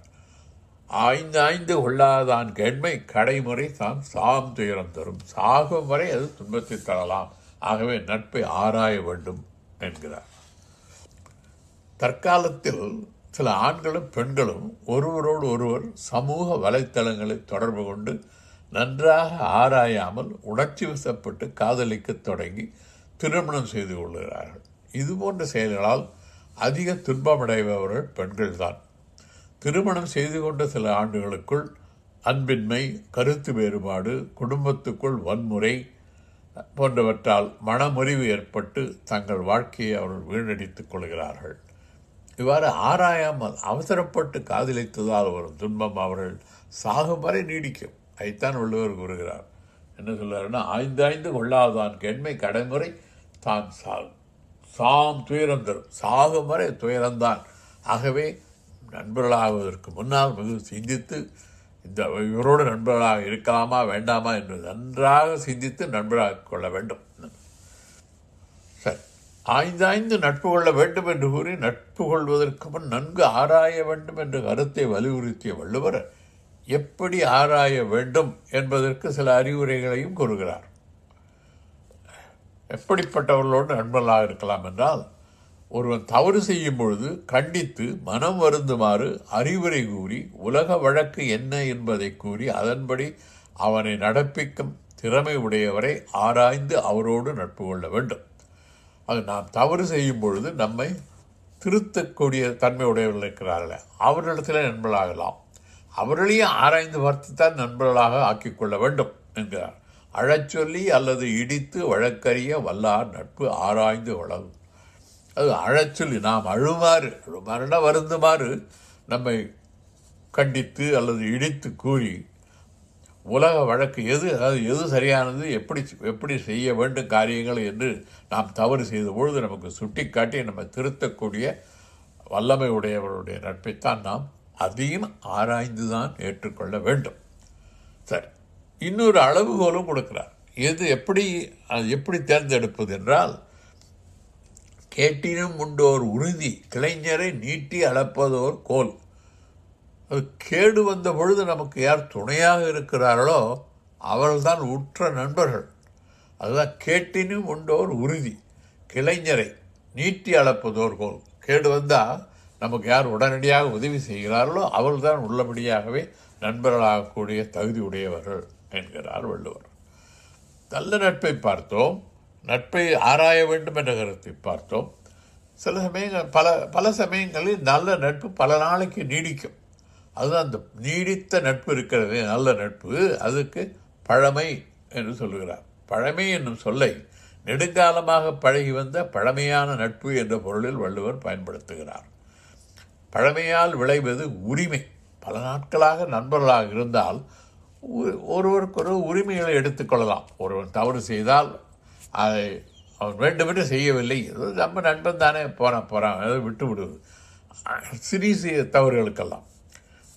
ஆய்ந்து ஆய்ந்து கொள்ளாதான் கேண்மை கடைமுறை தான் சாம் துயரம் தரும் சாகும் வரை அது துன்பத்தை தரலாம் ஆகவே நட்பை ஆராய வேண்டும் என்கிறார் தற்காலத்தில் சில ஆண்களும் பெண்களும் ஒருவரோடு ஒருவர் சமூக வலைத்தளங்களை தொடர்பு கொண்டு நன்றாக ஆராயாமல் உணர்ச்சி வசப்பட்டு காதலிக்கத் தொடங்கி திருமணம் செய்து கொள்கிறார்கள் இதுபோன்ற செயல்களால் அதிக துன்பமடைபவர்கள் பெண்கள்தான் திருமணம் செய்து கொண்ட சில ஆண்டுகளுக்குள் அன்பின்மை கருத்து வேறுபாடு குடும்பத்துக்குள் வன்முறை போன்றவற்றால் மனமுறிவு ஏற்பட்டு தங்கள் வாழ்க்கையை அவர்கள் வீணடித்துக் கொள்கிறார்கள் இவ்வாறு ஆராயாமல் அவசரப்பட்டு காதலித்ததால் வரும் துன்பம் அவர்கள் சாகும் வரை நீடிக்கும் அதைத்தான் உள்ளவர் கூறுகிறார் என்ன சொல்கிறாருன்னா ஆய்ந்து ஆய்ந்து கொள்ளாதான் கெண்மை கடைமுறை தான் சாகும் சாம் துயரம் தரும் சாகும் வரை துயரம்தான் ஆகவே நண்பர்களாகுவதற்கு முன்னால் மிக சிந்தித்து இந்த இவரோடு நண்பர்களாக இருக்கலாமா வேண்டாமா என்று நன்றாக சிந்தித்து நண்பராக கொள்ள வேண்டும் சரி ஆய்ந்தாய்ந்து நட்பு கொள்ள வேண்டும் என்று கூறி நட்பு கொள்வதற்கு முன் நன்கு ஆராய வேண்டும் என்ற கருத்தை வலியுறுத்திய வள்ளுவர் எப்படி ஆராய வேண்டும் என்பதற்கு சில அறிவுரைகளையும் கூறுகிறார் எப்படிப்பட்டவர்களோடு நண்பர்களாக இருக்கலாம் என்றால் ஒருவன் தவறு செய்யும் பொழுது கண்டித்து மனம் வருந்துமாறு அறிவுரை கூறி உலக வழக்கு என்ன என்பதை கூறி அதன்படி அவனை நடப்பிக்கும் திறமை உடையவரை ஆராய்ந்து அவரோடு நட்பு கொள்ள வேண்டும் அது நாம் தவறு செய்யும் பொழுது நம்மை திருத்தக்கூடிய தன்மை உடையவர்கள் இருக்கிறார்கள் அவர்களிடத்தில் நண்பர்களாகலாம் அவர்களையும் ஆராய்ந்து பார்த்துத்தான் நண்பர்களாக ஆக்கிக்கொள்ள வேண்டும் என்கிறார் அழச்சொல்லி அல்லது இடித்து வழக்கறிய வல்லார் நட்பு ஆராய்ந்து வளரும் அது அழச்சொல்லி நாம் அழுமாறு அழுமாறுனா வருந்துமாறு நம்மை கண்டித்து அல்லது இடித்து கூறி உலக வழக்கு எது அதாவது எது சரியானது எப்படி எப்படி செய்ய வேண்டும் காரியங்கள் என்று நாம் தவறு செய்த பொழுது நமக்கு சுட்டிக்காட்டி நம்ம திருத்தக்கூடிய வல்லமை உடையவருடைய நட்பைத்தான் நாம் அதையும் ஆராய்ந்து தான் ஏற்றுக்கொள்ள வேண்டும் சரி இன்னொரு அளவுகோலும் கொடுக்கிறார் எது எப்படி அது எப்படி தேர்ந்தெடுப்பது என்றால் கேட்டினும் உண்டோர் உறுதி கிளைஞரை நீட்டி அளப்பதோர் கோல் அது கேடு வந்த பொழுது நமக்கு யார் துணையாக இருக்கிறார்களோ அவள்தான் உற்ற நண்பர்கள் அதுதான் கேட்டினும் உண்டோர் உறுதி கிளைஞரை நீட்டி அளப்பதோர் கோல் கேடு வந்தால் நமக்கு யார் உடனடியாக உதவி செய்கிறார்களோ அவள்தான் உள்ளபடியாகவே நண்பர்களாகக்கூடிய தகுதி உடையவர்கள் என்கிறார் வள்ளுவர் நல்ல நட்பை பார்த்தோம் நட்பை ஆராய வேண்டும் என்ற கருத்தை பார்த்தோம் சில சமயங்கள் பல பல சமயங்களில் நல்ல நட்பு பல நாளைக்கு நீடிக்கும் அதுதான் அந்த நீடித்த நட்பு இருக்கிறது நல்ல நட்பு அதுக்கு பழமை என்று சொல்கிறார் பழமை என்னும் சொல்லை நெடுங்காலமாக பழகி வந்த பழமையான நட்பு என்ற பொருளில் வள்ளுவர் பயன்படுத்துகிறார் பழமையால் விளைவது உரிமை பல நாட்களாக நண்பர்களாக இருந்தால் ஒருவருக்கொரு உரிமைகளை எடுத்துக்கொள்ளலாம் ஒருவன் தவறு செய்தால் அதை அவன் வேண்டுமென்று செய்யவில்லை ஏதோ நம்ம நண்பன் தானே போகிறான் போகிறான் ஏதோ விட்டு விடுவது சிறிய சிறிய தவறுகளுக்கெல்லாம்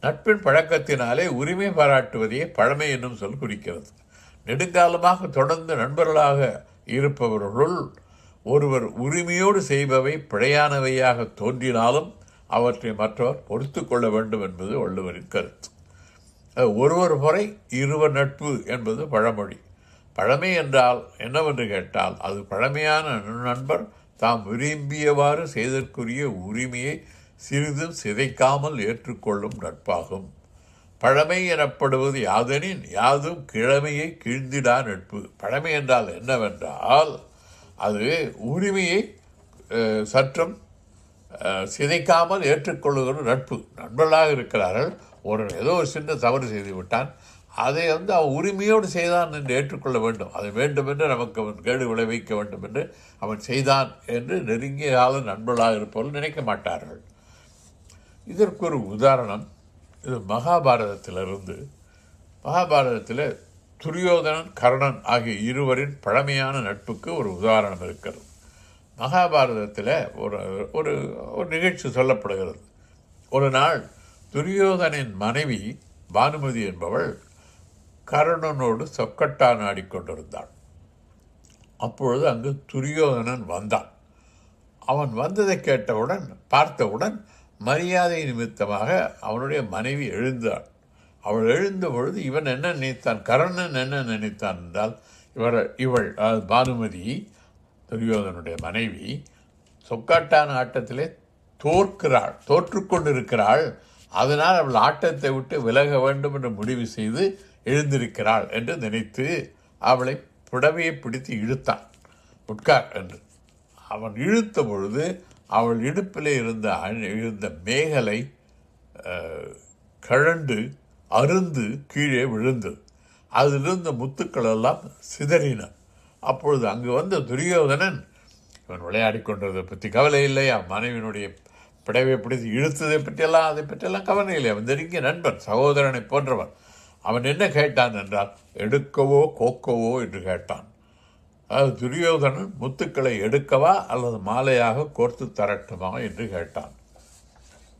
நட்பின் பழக்கத்தினாலே உரிமை பாராட்டுவதையே பழமை என்னும் சொல் குறிக்கிறது நெடுங்காலமாக தொடர்ந்து நண்பர்களாக இருப்பவர்களுள் ஒருவர் உரிமையோடு செய்பவை பிழையானவையாக தோன்றினாலும் அவற்றை மற்றவர் பொறுத்து கொள்ள வேண்டும் என்பது வள்ளுவரின் கருத்து ஒருவர் முறை இருவர் நட்பு என்பது பழமொழி பழமை என்றால் என்னவென்று கேட்டால் அது பழமையான நண்பர் தாம் விரும்பியவாறு செய்தற்குரிய உரிமையை சிறிதும் சிதைக்காமல் ஏற்றுக்கொள்ளும் நட்பாகும் பழமை எனப்படுவது யாதெனின் யாதும் கிழமையை கிழ்ந்திடா நட்பு பழமை என்றால் என்னவென்றால் அது உரிமையை சற்றும் சிதைக்காமல் ஏற்றுக்கொள்ளுகிற நட்பு நண்பர்களாக இருக்கிறார்கள் ஒரு ஏதோ ஒரு சின்ன தவறு செய்து விட்டான் அதை வந்து அவன் உரிமையோடு செய்தான் என்று ஏற்றுக்கொள்ள வேண்டும் அதை வேண்டும் என்று நமக்கு அவன் கேடு விளைவிக்க வேண்டும் என்று அவன் செய்தான் என்று நெருங்கிய கால நண்பர்களாக இருப்பவர்கள் நினைக்க மாட்டார்கள் இதற்கு ஒரு உதாரணம் இது மகாபாரதத்திலிருந்து மகாபாரதத்தில் துரியோதனன் கர்ணன் ஆகிய இருவரின் பழமையான நட்புக்கு ஒரு உதாரணம் இருக்கிறது மகாபாரதத்தில் ஒரு ஒரு ஒரு நிகழ்ச்சி சொல்லப்படுகிறது ஒரு நாள் துரியோதனின் மனைவி பானுமதி என்பவள் கர்ணனோடு சொக்கட்டான் ஆடிக்கொண்டிருந்தாள் அப்பொழுது அங்கு துரியோதனன் வந்தான் அவன் வந்ததை கேட்டவுடன் பார்த்தவுடன் மரியாதை நிமித்தமாக அவனுடைய மனைவி எழுந்தாள் அவள் எழுந்த பொழுது இவன் என்ன நினைத்தான் கருணன் என்ன நினைத்தான் என்றால் இவர் இவள் பானுமதி துரியோதனுடைய மனைவி சொக்காட்டான ஆட்டத்திலே தோற்கிறாள் தோற்றுக்கொண்டிருக்கிறாள் அதனால் அவள் ஆட்டத்தை விட்டு விலக வேண்டும் என்று முடிவு செய்து எழுந்திருக்கிறாள் என்று நினைத்து அவளை புடவையை பிடித்து இழுத்தான் உட்கார் என்று அவன் இழுத்த பொழுது அவள் இடுப்பில் இருந்த இருந்த மேகலை கழண்டு அருந்து கீழே விழுந்தது அதிலிருந்த முத்துக்கள் எல்லாம் சிதறின அப்பொழுது அங்கு வந்த துரியோதனன் இவன் விளையாடி கொண்டதை பற்றி கவலை இல்லையா மனைவினுடைய பிடவை பிடித்து இழுத்ததை பற்றியெல்லாம் அதை பற்றியெல்லாம் கவலை இல்லை அவன் தெரிஞ்ச நண்பன் சகோதரனை போன்றவன் அவன் என்ன கேட்டான் என்றால் எடுக்கவோ கோக்கவோ என்று கேட்டான் அதாவது துரியோதனன் முத்துக்களை எடுக்கவா அல்லது மாலையாக கோர்த்து தரட்டுமா என்று கேட்டான்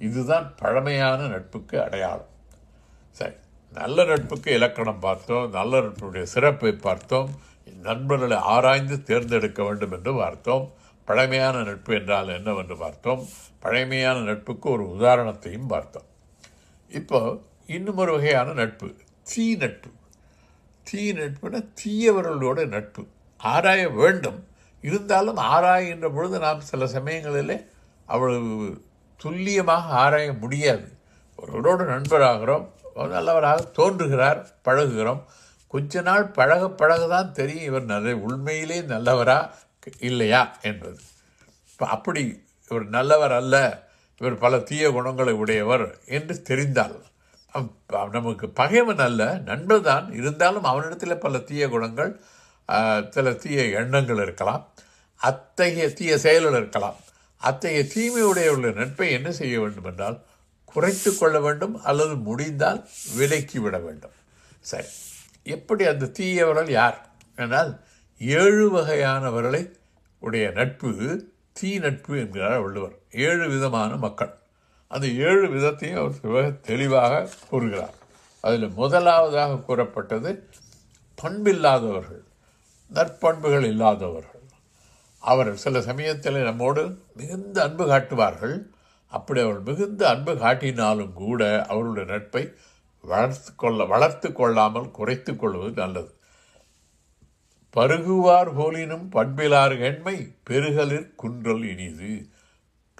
இதுதான் பழமையான நட்புக்கு அடையாளம் சரி நல்ல நட்புக்கு இலக்கணம் பார்த்தோம் நல்ல நட்புடைய சிறப்பை பார்த்தோம் நண்பர்களை ஆராய்ந்து தேர்ந்தெடுக்க வேண்டும் என்று பார்த்தோம் பழமையான நட்பு என்றால் என்னவென்று பார்த்தோம் பழமையான நட்புக்கு ஒரு உதாரணத்தையும் பார்த்தோம் இப்போ இன்னும் ஒரு வகையான நட்பு தீ நட்பு தீ நட்புனா தீயவர்களோட நட்பு ஆராய வேண்டும் இருந்தாலும் ஆராய்கின்ற பொழுது நாம் சில சமயங்களில் அவ்வளவு துல்லியமாக ஆராய முடியாது ஒருவரோடு நண்பராகிறோம் நல்லவராக தோன்றுகிறார் பழகுகிறோம் கொஞ்ச நாள் பழக பழக தான் தெரியும் இவர் நல்ல உண்மையிலே நல்லவரா இல்லையா என்பது இப்போ அப்படி இவர் நல்லவர் அல்ல இவர் பல தீய குணங்களை உடையவர் என்று தெரிந்தால் நமக்கு பகைவன் அல்ல நண்பர்தான் தான் இருந்தாலும் அவனிடத்தில் பல தீய குணங்கள் சில தீய எண்ணங்கள் இருக்கலாம் அத்தகைய தீய செயல்கள் இருக்கலாம் அத்தகைய தீமையுடைய உள்ள நட்பை என்ன செய்ய வேண்டும் என்றால் குறைத்து கொள்ள வேண்டும் அல்லது முடிந்தால் விலக்கிவிட விட வேண்டும் சரி எப்படி அந்த தீயவர்கள் யார் என்றால் ஏழு வகையானவர்களை உடைய நட்பு தீ நட்பு என்கிறார் வள்ளுவர் ஏழு விதமான மக்கள் அந்த ஏழு விதத்தையும் அவர் தெளிவாக கூறுகிறார் அதில் முதலாவதாக கூறப்பட்டது பண்பில்லாதவர்கள் நற்பண்புகள் இல்லாதவர்கள் அவர் சில சமயத்தில் நம்மோடு மிகுந்த அன்பு காட்டுவார்கள் அப்படி அவள் மிகுந்த அன்பு காட்டினாலும் கூட அவருடைய நட்பை வளர்த்து கொள்ள வளர்த்து கொள்ளாமல் குறைத்து கொள்வது நல்லது பருகுவார் போலினும் பண்பிலார் எண்மை பெருகலிற் குன்றல் இனிது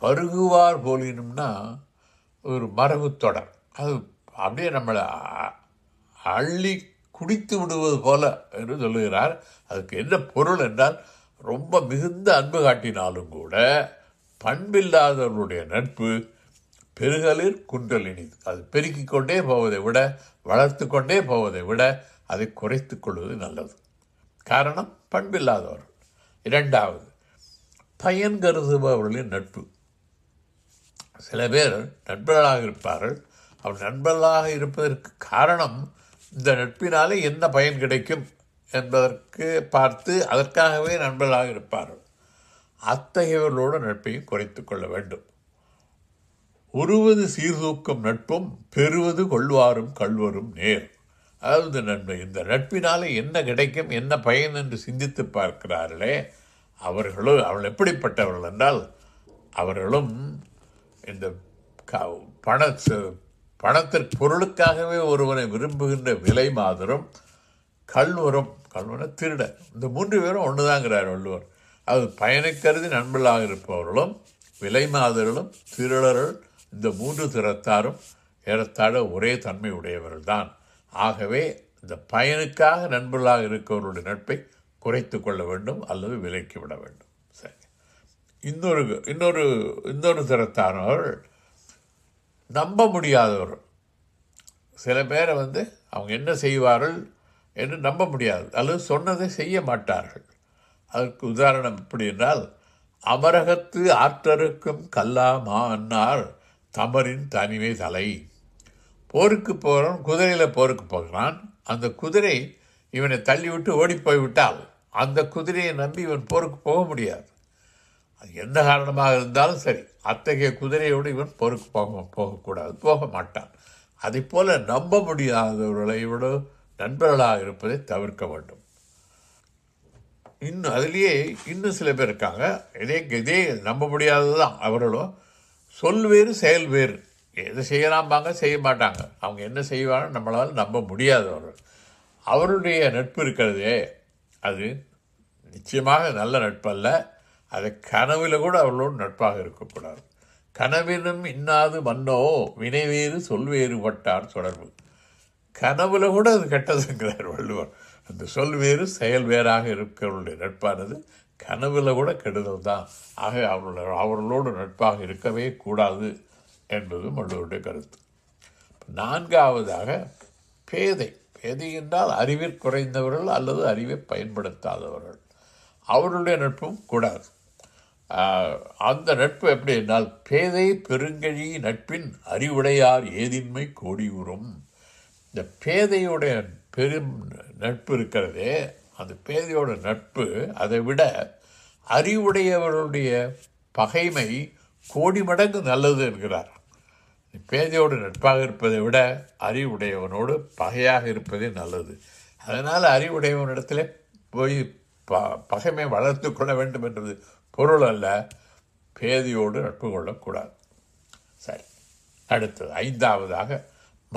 பருகுவார் போலினும்னா ஒரு மரபு தொடர் அது அப்படியே நம்மளை அள்ளி குடித்து விடுவது போல என்று சொல்லுகிறார் அதுக்கு என்ன பொருள் என்றால் ரொம்ப மிகுந்த அன்பு காட்டினாலும் கூட பண்பில்லாதவர்களுடைய நட்பு பெருகலில் குன்றலினி அது பெருக்கிக் கொண்டே போவதை விட வளர்த்து கொண்டே போவதை விட அதை குறைத்து கொள்வது நல்லது காரணம் பண்பில்லாதவர்கள் இரண்டாவது பயன் கருதுபவர்களின் நட்பு சில பேர் நண்பர்களாக இருப்பார்கள் அவர் நண்பர்களாக இருப்பதற்கு காரணம் இந்த நட்பினாலே என்ன பயன் கிடைக்கும் என்பதற்கு பார்த்து அதற்காகவே நண்பர்களாக இருப்பார்கள் அத்தகையவர்களோடு நட்பையும் குறைத்து கொள்ள வேண்டும் உருவது சீர்தூக்கும் நட்பும் பெறுவது கொள்வாரும் கல்வரும் நேர் அதாவது நண்பர் இந்த நட்பினால் என்ன கிடைக்கும் என்ன பயன் என்று சிந்தித்து பார்க்கிறார்களே அவர்களும் அவள் எப்படிப்பட்டவர்கள் என்றால் அவர்களும் இந்த பண பணத்திற்கு பொருளுக்காகவே ஒருவனை விரும்புகின்ற விலை மாதிரும் கல்வரும் கல்வன திருட இந்த மூன்று பேரும் ஒன்று தாங்கிறார் வள்ளுவர் அது பயனை கருதி நண்பர்களாக இருப்பவர்களும் விலை மாதர்களும் திருடர்கள் இந்த மூன்று திறத்தாரும் ஏறத்தாழ ஒரே தன்மை உடையவர்கள்தான் ஆகவே இந்த பயனுக்காக நண்பர்களாக இருக்கவர்களுடைய நட்பை குறைத்து கொள்ள வேண்டும் அல்லது விலக்கி விட வேண்டும் சரி இன்னொரு இன்னொரு இன்னொரு திறத்தானவர்கள் நம்ப முடியாதவர் சில பேரை வந்து அவங்க என்ன செய்வார்கள் என்று நம்ப முடியாது அல்லது சொன்னதை செய்ய மாட்டார்கள் அதற்கு உதாரணம் எப்படி என்றால் அமரகத்து ஆற்றருக்கும் கல்லாமா அன்னார் தமரின் தனிமை தலை போருக்கு போகிறவன் குதிரையில் போருக்கு போகிறான் அந்த குதிரை இவனை தள்ளிவிட்டு ஓடிப்போய் விட்டால் அந்த குதிரையை நம்பி இவன் போருக்கு போக முடியாது அது எந்த காரணமாக இருந்தாலும் சரி அத்தகைய குதிரையோடு இவன் போருக்கு போக போகக்கூடாது போக மாட்டான் அதை போல் நம்ப முடியாதவர்களை விட நண்பர்களாக இருப்பதை தவிர்க்க வேண்டும் இன்னும் அதுலேயே இன்னும் சில பேர் இருக்காங்க இதே இதே நம்ப முடியாதது தான் அவர்களும் சொல் வேறு செயல் வேறு எது செய்யலாம்பாங்க செய்ய மாட்டாங்க அவங்க என்ன செய்வாங்க நம்மளால் நம்ப முடியாது அவர்கள் அவருடைய நட்பு இருக்கிறதே அது நிச்சயமாக நல்ல நட்பல்ல அது கனவில் கூட அவர்களோடு நட்பாக இருக்கக்கூடாது கனவிலும் இன்னாது மன்னோ வினைவேறு சொல்வேறு பட்டார் தொடர்பு கனவில் கூட அது கெட்டதுங்கிறார் வள்ளுவர் அந்த சொல் வேறு செயல் வேறாக இருக்கிறவருடைய நட்பானது கனவில் கூட கெடுதல் தான் ஆக அவர்களோட அவர்களோடு நட்பாக இருக்கவே கூடாது என்பது மற்றவருடைய கருத்து நான்காவதாக பேதை பேதை என்றால் அறிவில் குறைந்தவர்கள் அல்லது அறிவை பயன்படுத்தாதவர்கள் அவர்களுடைய நட்பும் கூடாது அந்த நட்பு எப்படி என்றால் பேதை பெருங்கழி நட்பின் அறிவுடையார் ஏதின்மை கோடி உறும் இந்த பேதையுடைய பெரும் நட்பு இருக்கிறதே அந்த பேதையோட நட்பு அதை விட அறிவுடையவருடைய பகைமை கோடி மடங்கு நல்லது என்கிறார் பேதையோடு நட்பாக இருப்பதை விட அறிவுடையவனோடு பகையாக இருப்பதே நல்லது அதனால் அறிவுடையவனிடத்தில் போய் ப பகைமை வளர்த்து கொள்ள வேண்டும் என்றது பொருள் அல்ல பேதையோடு நட்பு கொள்ளக்கூடாது சரி அடுத்தது ஐந்தாவதாக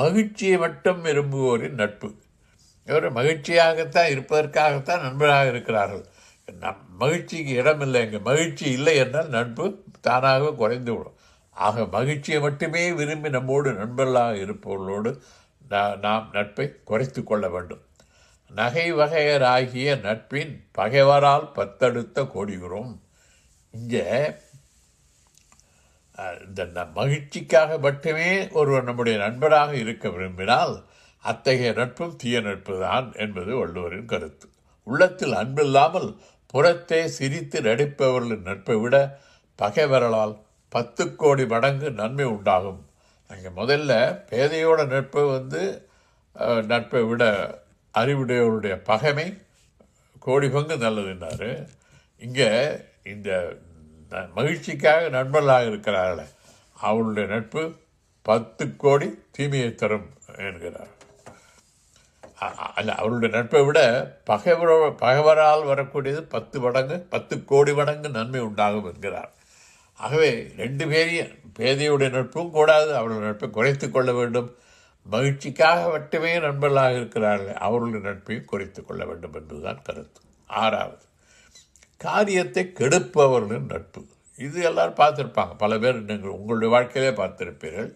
மகிழ்ச்சியை மட்டும் விரும்புவோரின் நட்பு இவர் மகிழ்ச்சியாகத்தான் இருப்பதற்காகத்தான் நண்பராக இருக்கிறார்கள் நம் மகிழ்ச்சிக்கு இடமில்லை இங்கே மகிழ்ச்சி இல்லை என்றால் நட்பு தானாக குறைந்து விடும் ஆக மகிழ்ச்சியை மட்டுமே விரும்பி நம்மோடு நண்பர்களாக இருப்பவர்களோடு நாம் நட்பை குறைத்து கொள்ள வேண்டும் நகை வகையராகிய நட்பின் பகைவரால் பத்தெடுத்த கோடிகிறோம் இங்கே இந்த மகிழ்ச்சிக்காக மட்டுமே ஒருவர் நம்முடைய நண்பராக இருக்க விரும்பினால் அத்தகைய நட்பும் தீய நட்பு தான் என்பது வள்ளுவரின் கருத்து உள்ளத்தில் அன்பில்லாமல் புறத்தே சிரித்து நடிப்பவர்களின் நட்பை விட பகைவரலால் பத்து கோடி மடங்கு நன்மை உண்டாகும் அங்கே முதல்ல பேதையோட நட்பை வந்து நட்பை விட அறிவுடையவருடைய பகைமை கோடி பங்கு நல்லதுன்னார் இங்கே இந்த மகிழ்ச்சிக்காக நண்பர்களாக இருக்கிறார்களே அவருடைய நட்பு பத்து கோடி தீமையை தரும் என்கிறார் அல்ல அவருடைய நட்பை விட பகைவரோ பகைவரால் வரக்கூடியது பத்து மடங்கு பத்து கோடி மடங்கு நன்மை உண்டாகும் என்கிறார் ஆகவே ரெண்டு பேரையும் பேதையுடைய நட்பும் கூடாது அவருடைய நட்பை குறைத்து கொள்ள வேண்டும் மகிழ்ச்சிக்காக மட்டுமே நண்பர்களாக இருக்கிறார்கள் அவருடைய நட்பையும் குறைத்து கொள்ள வேண்டும் என்பதுதான் கருத்து ஆறாவது காரியத்தை கெடுப்பவர்களின் நட்பு இது எல்லாரும் பார்த்துருப்பாங்க பல பேர் நீங்கள் உங்களுடைய வாழ்க்கையிலே பார்த்துருப்பீர்கள்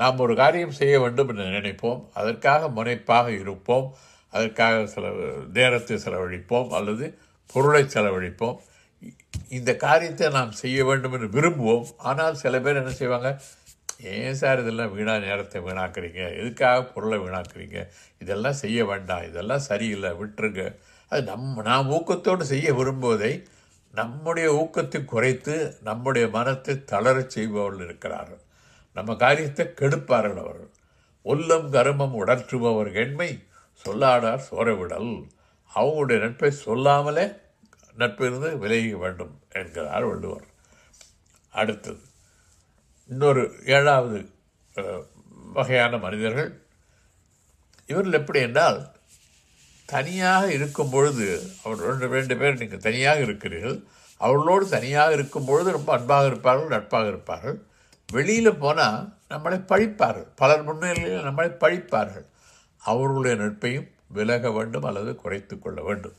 நாம் ஒரு காரியம் செய்ய வேண்டும் என்று நினைப்போம் அதற்காக முனைப்பாக இருப்போம் அதற்காக சில நேரத்தை செலவழிப்போம் அல்லது பொருளை செலவழிப்போம் இந்த காரியத்தை நாம் செய்ய வேண்டும் என்று விரும்புவோம் ஆனால் சில பேர் என்ன செய்வாங்க ஏன் சார் இதெல்லாம் வீணாக நேரத்தை வீணாக்குறீங்க எதுக்காக பொருளை வீணாக்குறீங்க இதெல்லாம் செய்ய வேண்டாம் இதெல்லாம் சரியில்லை விட்டுருங்க அது நம் நாம் ஊக்கத்தோடு செய்ய விரும்புவதை நம்முடைய ஊக்கத்தை குறைத்து நம்முடைய மனத்தை தளரச் செய்பவர்கள் இருக்கிறார்கள் நம்ம காரியத்தை கெடுப்பார்கள் அவர்கள் உள்ளம் கருமம் உடற்றுபவர் எண்மை சொல்லாடார் சோரவிடல் அவங்களுடைய நட்பை சொல்லாமலே நட்பிருந்து விலகிக்க வேண்டும் என்கிறார் வள்ளுவர் அடுத்தது இன்னொரு ஏழாவது வகையான மனிதர்கள் இவர்கள் எப்படி என்றால் தனியாக இருக்கும் பொழுது அவர் ரெண்டு ரெண்டு பேர் நீங்கள் தனியாக இருக்கிறீர்கள் அவர்களோடு தனியாக இருக்கும் பொழுது ரொம்ப அன்பாக இருப்பார்கள் நட்பாக இருப்பார்கள் வெளியில் போனால் நம்மளை பழிப்பார்கள் பலர் முன்னிலையில் நம்மளை பழிப்பார்கள் அவர்களுடைய நட்பையும் விலக வேண்டும் அல்லது குறைத்து கொள்ள வேண்டும்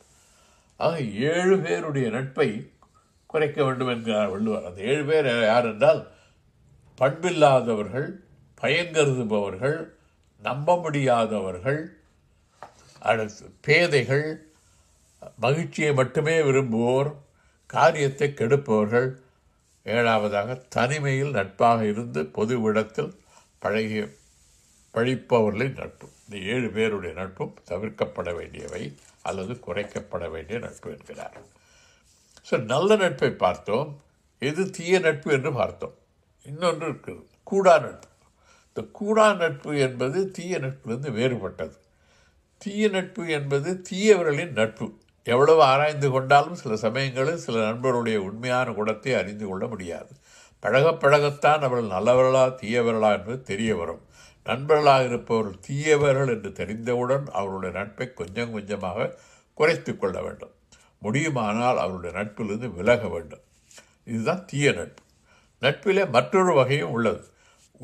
ஆக ஏழு பேருடைய நட்பை குறைக்க வேண்டும் என்கிறார் வள்ளுவர் அந்த ஏழு பேர் யார் என்றால் பண்பில்லாதவர்கள் பயங்கருதுபவர்கள் நம்ப முடியாதவர்கள் அடுத்து பேதைகள் மகிழ்ச்சியை மட்டுமே விரும்புவோர் காரியத்தை கெடுப்பவர்கள் ஏழாவதாக தனிமையில் நட்பாக இருந்து பொது இடத்தில் பழகிய பழிப்பவர்களின் நட்பு இந்த ஏழு பேருடைய நட்பும் தவிர்க்கப்பட வேண்டியவை அல்லது குறைக்கப்பட வேண்டிய நட்பு என்கிறார் ஸோ நல்ல நட்பை பார்த்தோம் எது தீய நட்பு என்று பார்த்தோம் இன்னொன்று இருக்குது கூடா நட்பு இந்த கூடா நட்பு என்பது தீய நட்பிலிருந்து வேறுபட்டது தீய நட்பு என்பது தீயவர்களின் நட்பு எவ்வளவு ஆராய்ந்து கொண்டாலும் சில சமயங்களில் சில நண்பருடைய உண்மையான குணத்தை அறிந்து கொள்ள முடியாது பழக பழகத்தான் அவர்கள் நல்லவர்களா தீயவர்களா என்று தெரிய வரும் நண்பர்களாக இருப்பவர்கள் தீயவர்கள் என்று தெரிந்தவுடன் அவருடைய நட்பை கொஞ்சம் கொஞ்சமாக குறைத்து கொள்ள வேண்டும் முடியுமானால் அவருடைய நட்பிலிருந்து விலக வேண்டும் இதுதான் தீய நட்பு நட்பிலே மற்றொரு வகையும் உள்ளது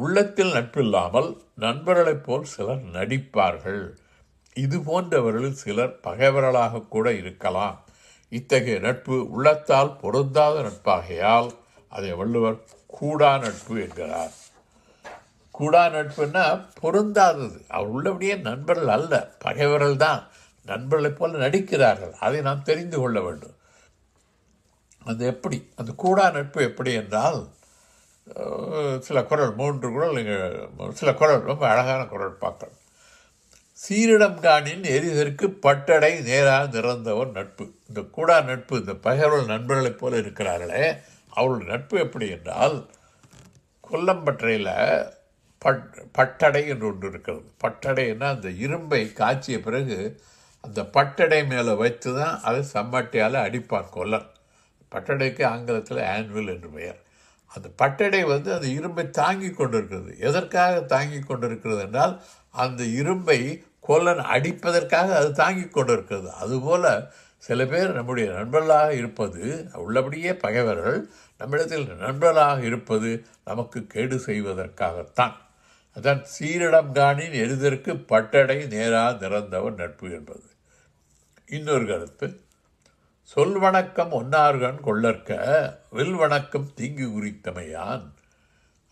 உள்ளத்தில் நட்பில்லாமல் நண்பர்களைப் போல் சிலர் நடிப்பார்கள் இது போன்றவர்கள் சிலர் பகைவர்களாக கூட இருக்கலாம் இத்தகைய நட்பு உள்ளத்தால் பொருந்தாத நட்பாகையால் அதை வள்ளுவர் கூடா நட்பு என்கிறார் கூடா நட்புன்னா பொருந்தாதது அவர் உள்ளபடியே நண்பர்கள் அல்ல பகைவர்கள் தான் நண்பர்களைப் போல நடிக்கிறார்கள் அதை நாம் தெரிந்து கொள்ள வேண்டும் அது எப்படி அந்த கூடா நட்பு எப்படி என்றால் சில குரல் மூன்று குரல் நீங்கள் சில குரல் ரொம்ப அழகான குரல் பார்க்கலாம் சீரிடம் காணின் எரிதற்கு பட்டடை நேராக நிறந்தவர் நட்பு இந்த கூடா நட்பு இந்த பகைவர்கள் நண்பர்களைப் போல இருக்கிறார்களே அவருடைய நட்பு எப்படி என்றால் கொல்லம்பற்றையில் பட் பட்டடை என்று ஒன்று இருக்கிறது பட்டடைன்னா அந்த இரும்பை காய்ச்சிய பிறகு அந்த பட்டடை மேலே வைத்து தான் அதை சம்மட்டியால் அடிப்பார் கொல்லன் பட்டடைக்கு ஆங்கிலத்தில் ஆன்வில் என்று பெயர் அந்த பட்டடை வந்து அந்த இரும்பை தாங்கி கொண்டிருக்கிறது எதற்காக தாங்கி கொண்டிருக்கிறது என்றால் அந்த இரும்பை கொல்லன் அடிப்பதற்காக அது தாங்கி கொண்டு இருக்கிறது அதுபோல் சில பேர் நம்முடைய நண்பர்களாக இருப்பது உள்ளபடியே பகைவர்கள் நம்மிடத்தில் நண்பர்களாக இருப்பது நமக்கு கேடு செய்வதற்காகத்தான் அதான் சீரிடம் காணின் எளிதற்கு பட்டடை நேராக நிறந்தவர் நட்பு என்பது இன்னொரு கருத்து சொல் வணக்கம் ஒன்னார்கன் கொள்ளற்க வில் வணக்கம் தீங்கு குறித்தமையான்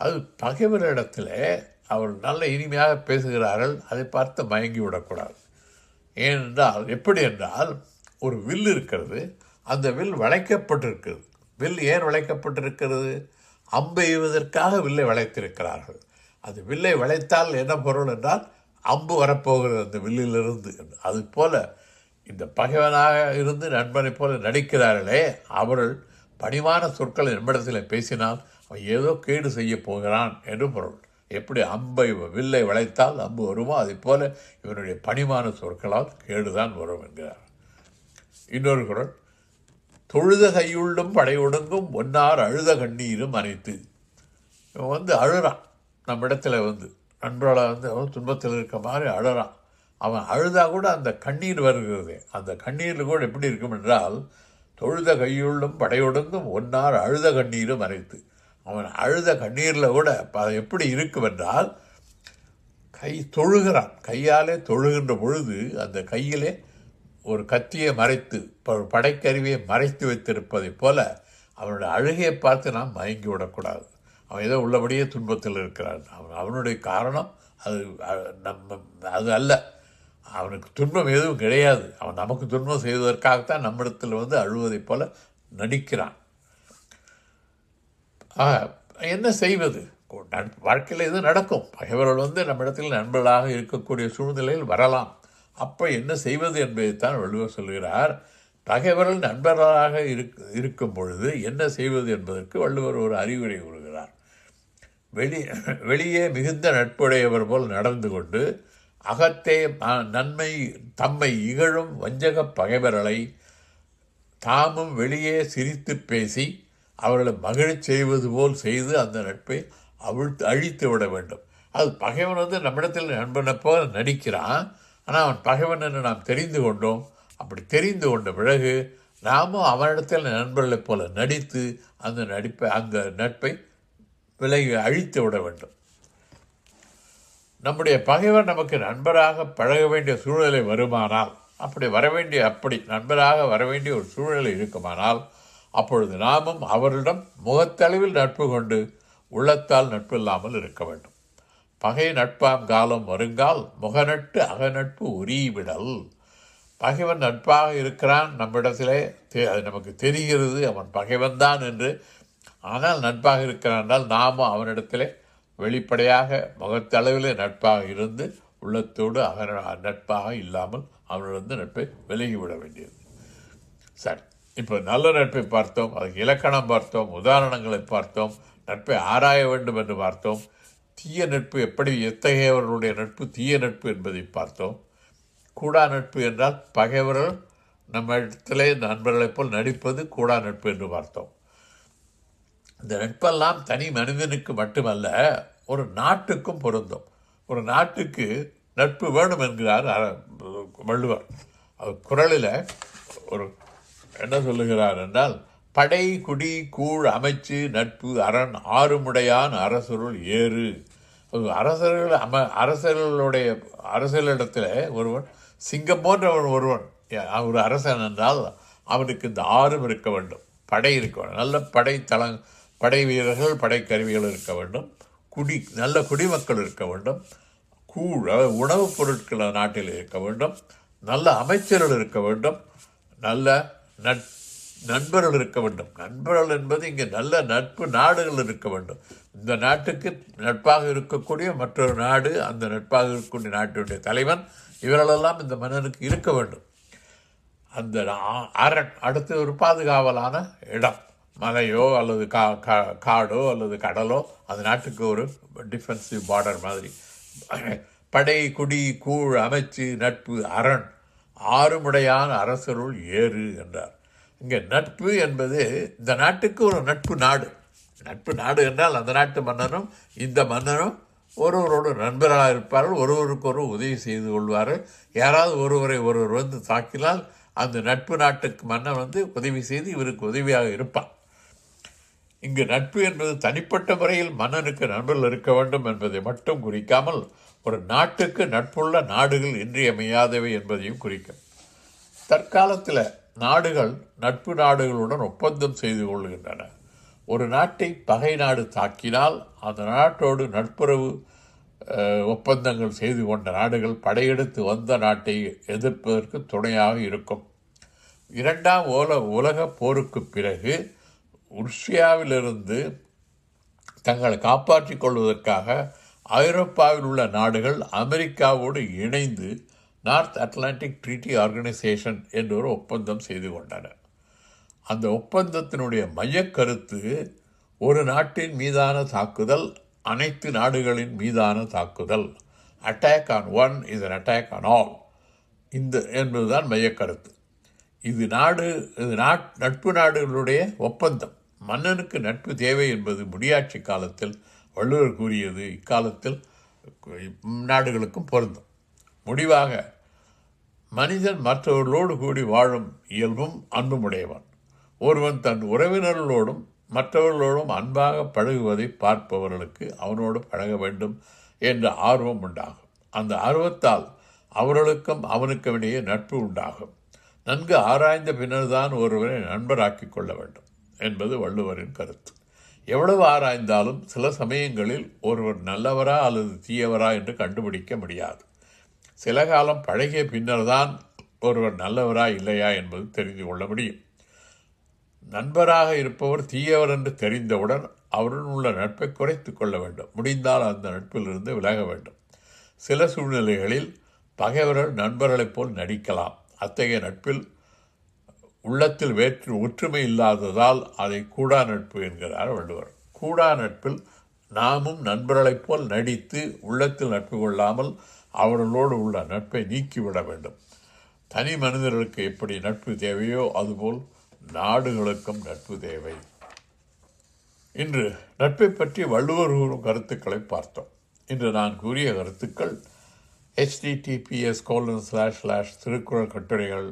அது பகைவரிடத்தில் அவர் நல்ல இனிமையாக பேசுகிறார்கள் அதை பார்த்து மயங்கி விடக்கூடாது ஏனென்றால் எப்படி என்றால் ஒரு வில் இருக்கிறது அந்த வில் வளைக்கப்பட்டிருக்கிறது வில் ஏன் வளைக்கப்பட்டிருக்கிறது அம்பு எய்வதற்காக வில்லை வளைத்திருக்கிறார்கள் அது வில்லை வளைத்தால் என்ன பொருள் என்றால் அம்பு வரப்போகிறது அந்த வில்லிலிருந்து அது போல இந்த பகைவனாக இருந்து நண்பனைப் போல நடிக்கிறார்களே அவர்கள் பணிவான சொற்களை நம்மிடத்தில் பேசினால் அவன் ஏதோ கேடு செய்ய போகிறான் என்று பொருள் எப்படி அம்பை வில்லை வளைத்தால் அம்பு வருமோ அதை போல இவனுடைய பணிமான சொற்களால் கேடுதான் வரும் என்கிறார் இன்னொரு குரல் தொழுத கையுள்ளும் படை ஒடுங்கும் ஒன்னார் அழுத கண்ணீரும் அனைத்து இவன் வந்து அழுறான் நம்ம இடத்துல வந்து நண்பரோட வந்து அவன் துன்பத்தில் இருக்க மாதிரி அழுறான் அவன் அழுதா கூட அந்த கண்ணீர் வருகிறது அந்த கண்ணீரில் கூட எப்படி இருக்கும் என்றால் தொழுத கையுள்ளும் படையொடுங்கும் ஒன்னார் அழுத கண்ணீரும் அனைத்து அவன் அழுத கண்ணீரில் கூட அது எப்படி இருக்குமென்றால் கை தொழுகிறான் கையாலே தொழுகின்ற பொழுது அந்த கையிலே ஒரு கத்தியை மறைத்து படைக்கருவியை மறைத்து வைத்திருப்பதைப் போல அவனுடைய அழுகையை பார்த்து நாம் மயங்கி விடக்கூடாது அவன் ஏதோ உள்ளபடியே துன்பத்தில் இருக்கிறான் அவன் அவனுடைய காரணம் அது நம்ம அது அல்ல அவனுக்கு துன்பம் எதுவும் கிடையாது அவன் நமக்கு துன்பம் செய்வதற்காகத்தான் நம்மிடத்தில் வந்து அழுவதைப் போல நடிக்கிறான் என்ன செய்வது வாழ்க்கையில் இது நடக்கும் பகைவர்கள் வந்து நம்மிடத்தில் நண்பர்களாக இருக்கக்கூடிய சூழ்நிலையில் வரலாம் அப்போ என்ன செய்வது என்பதைத்தான் வள்ளுவர் சொல்கிறார் பகைவர்கள் நண்பர்களாக இருக் இருக்கும் பொழுது என்ன செய்வது என்பதற்கு வள்ளுவர் ஒரு அறிவுரை கூறுகிறார் வெளி வெளியே மிகுந்த நட்புடையவர் போல் நடந்து கொண்டு அகத்தே நன்மை தம்மை இகழும் வஞ்சக பகைவர்களை தாமும் வெளியே சிரித்து பேசி அவர்களை மகிழச் செய்வது போல் செய்து அந்த நட்பை அவிழ்த்து அழித்து விட வேண்டும் அது பகைவன் வந்து நம்மிடத்தில் நண்பனப்போ நடிக்கிறான் ஆனால் அவன் பகைவன் என்று நாம் தெரிந்து கொண்டோம் அப்படி தெரிந்து கொண்ட பிறகு நாமும் அவனிடத்தில் நண்பர்களைப் போல நடித்து அந்த நடிப்பை அந்த நட்பை விலகி அழித்து விட வேண்டும் நம்முடைய பகைவர் நமக்கு நண்பராக பழக வேண்டிய சூழ்நிலை வருமானால் அப்படி வர வேண்டிய அப்படி நண்பராக வர வேண்டிய ஒரு சூழ்நிலை இருக்குமானால் அப்பொழுது நாமும் அவரிடம் முகத்தளவில் நட்பு கொண்டு உள்ளத்தால் நட்பில்லாமல் இருக்க வேண்டும் பகை நட்பாம் காலம் வருங்கால் முகநட்டு அகநட்பு உரியவிடல் பகைவன் நட்பாக இருக்கிறான் நம்மிடத்திலே தெ அது நமக்கு தெரிகிறது அவன் பகைவன்தான் என்று ஆனால் நட்பாக இருக்கிறான் என்றால் நாமும் அவனிடத்திலே வெளிப்படையாக முகத்தளவிலே நட்பாக இருந்து உள்ளத்தோடு அக நட்பாக இல்லாமல் அவனிடந்து நட்பை விலகிவிட வேண்டியது சரி இப்போ நல்ல நட்பை பார்த்தோம் அதுக்கு இலக்கணம் பார்த்தோம் உதாரணங்களை பார்த்தோம் நட்பை ஆராய வேண்டும் என்று பார்த்தோம் தீய நட்பு எப்படி எத்தகையவர்களுடைய நட்பு தீய நட்பு என்பதை பார்த்தோம் கூடா நட்பு என்றால் பகைவர்கள் நம்ம இடத்திலே நண்பர்களைப் போல் நடிப்பது கூடா நட்பு என்று பார்த்தோம் இந்த நட்பெல்லாம் தனி மனிதனுக்கு மட்டுமல்ல ஒரு நாட்டுக்கும் பொருந்தும் ஒரு நாட்டுக்கு நட்பு வேணும் என்கிறார் வள்ளுவர் அவர் குரலில் ஒரு என்ன சொல்லுகிறார் என்றால் படை குடி கூழ் அமைச்சு நட்பு அரண் ஆறுமுடையான் அரசருள் ஏறு அரசர்கள் அம அரசர்களுடைய அரசியலிடத்தில் ஒருவன் சிங்கம் போன்றவன் ஒருவன் ஒரு அரசன் என்றால் அவனுக்கு இந்த ஆறும் இருக்க வேண்டும் படை இருக்க வேண்டும் நல்ல படை தள படை வீரர்கள் படைக்கருவிகள் இருக்க வேண்டும் குடி நல்ல குடிமக்கள் இருக்க வேண்டும் கூழ் உணவுப் பொருட்கள் நாட்டில் இருக்க வேண்டும் நல்ல அமைச்சர்கள் இருக்க வேண்டும் நல்ல நட் நண்பர்கள் இருக்க வேண்டும் நண்பர்கள் என்பது இங்கே நல்ல நட்பு நாடுகள் இருக்க வேண்டும் இந்த நாட்டுக்கு நட்பாக இருக்கக்கூடிய மற்றொரு நாடு அந்த நட்பாக இருக்கக்கூடிய நாட்டினுடைய தலைவன் இவர்களெல்லாம் இந்த மன்னனுக்கு இருக்க வேண்டும் அந்த அரண் அடுத்து ஒரு பாதுகாவலான இடம் மலையோ அல்லது கா கா காடோ அல்லது கடலோ அந்த நாட்டுக்கு ஒரு டிஃபென்சிவ் பார்டர் மாதிரி படை குடி கூழ் அமைச்சு நட்பு அரண் ஆறுமுடையான அரசருள் ஏறு என்றார் இங்கே நட்பு என்பது இந்த நாட்டுக்கு ஒரு நட்பு நாடு நட்பு நாடு என்றால் அந்த நாட்டு மன்னனும் இந்த மன்னரும் ஒருவரோடு நண்பராக இருப்பார்கள் ஒருவருக்கொரு உதவி செய்து கொள்வார்கள் யாராவது ஒருவரை ஒருவர் வந்து தாக்கினால் அந்த நட்பு நாட்டுக்கு மன்னன் வந்து உதவி செய்து இவருக்கு உதவியாக இருப்பான் இங்கு நட்பு என்பது தனிப்பட்ட முறையில் மன்னனுக்கு நண்பர்கள் இருக்க வேண்டும் என்பதை மட்டும் குறிக்காமல் ஒரு நாட்டுக்கு நட்புள்ள நாடுகள் இன்றியமையாதவை என்பதையும் குறிக்கும் தற்காலத்தில் நாடுகள் நட்பு நாடுகளுடன் ஒப்பந்தம் செய்து கொள்கின்றன ஒரு நாட்டை பகை நாடு தாக்கினால் அந்த நாட்டோடு நட்புறவு ஒப்பந்தங்கள் செய்து கொண்ட நாடுகள் படையெடுத்து வந்த நாட்டை எதிர்ப்பதற்கு துணையாக இருக்கும் இரண்டாம் ஓல உலக போருக்கு பிறகு உருஷியாவிலிருந்து தங்களை காப்பாற்றிக் கொள்வதற்காக ஐரோப்பாவில் உள்ள நாடுகள் அமெரிக்காவோடு இணைந்து நார்த் அட்லாண்டிக் ட்ரீட்டி ஆர்கனைசேஷன் ஒரு ஒப்பந்தம் செய்து கொண்டன அந்த ஒப்பந்தத்தினுடைய மையக்கருத்து ஒரு நாட்டின் மீதான தாக்குதல் அனைத்து நாடுகளின் மீதான தாக்குதல் attack on one is an attack on all இந்த என்பதுதான் மையக்கருத்து இது நாடு இது நாட் நட்பு நாடுகளுடைய ஒப்பந்தம் மன்னனுக்கு நட்பு தேவை என்பது முடியாட்சி காலத்தில் வள்ளுவர் கூறியது இக்காலத்தில் நாடுகளுக்கும் பொருந்தும் முடிவாக மனிதன் மற்றவர்களோடு கூடி வாழும் இயல்பும் அன்பும் உடையவன் ஒருவன் தன் உறவினர்களோடும் மற்றவர்களோடும் அன்பாக பழகுவதை பார்ப்பவர்களுக்கு அவனோடு பழக வேண்டும் என்ற ஆர்வம் உண்டாகும் அந்த ஆர்வத்தால் அவர்களுக்கும் அவனுக்கும் இடையே நட்பு உண்டாகும் நன்கு ஆராய்ந்த பின்னர்தான் ஒருவரை நண்பராக்கிக் கொள்ள வேண்டும் என்பது வள்ளுவரின் கருத்து எவ்வளவு ஆராய்ந்தாலும் சில சமயங்களில் ஒருவர் நல்லவரா அல்லது தீயவரா என்று கண்டுபிடிக்க முடியாது சில காலம் பழகிய பின்னர் தான் ஒருவர் நல்லவரா இல்லையா என்பது தெரிந்து கொள்ள முடியும் நண்பராக இருப்பவர் தீயவர் என்று தெரிந்தவுடன் அவருடன் உள்ள நட்பை குறைத்து கொள்ள வேண்டும் முடிந்தால் அந்த நட்பிலிருந்து விலக வேண்டும் சில சூழ்நிலைகளில் பகைவர்கள் நண்பர்களைப் போல் நடிக்கலாம் அத்தகைய நட்பில் உள்ளத்தில் வேற்று ஒற்றுமை இல்லாததால் அதை கூடா நட்பு என்கிறார் வள்ளுவர் கூடா நட்பில் நாமும் நண்பர்களைப் போல் நடித்து உள்ளத்தில் நட்பு கொள்ளாமல் அவர்களோடு உள்ள நட்பை நீக்கிவிட வேண்டும் தனி மனிதர்களுக்கு எப்படி நட்பு தேவையோ அதுபோல் நாடுகளுக்கும் நட்பு தேவை இன்று நட்பை பற்றி வள்ளுவர் கூறும் கருத்துக்களை பார்த்தோம் இன்று நான் கூறிய கருத்துக்கள் HTTPS colon slash slash Thirukkural கட்டுரைகள்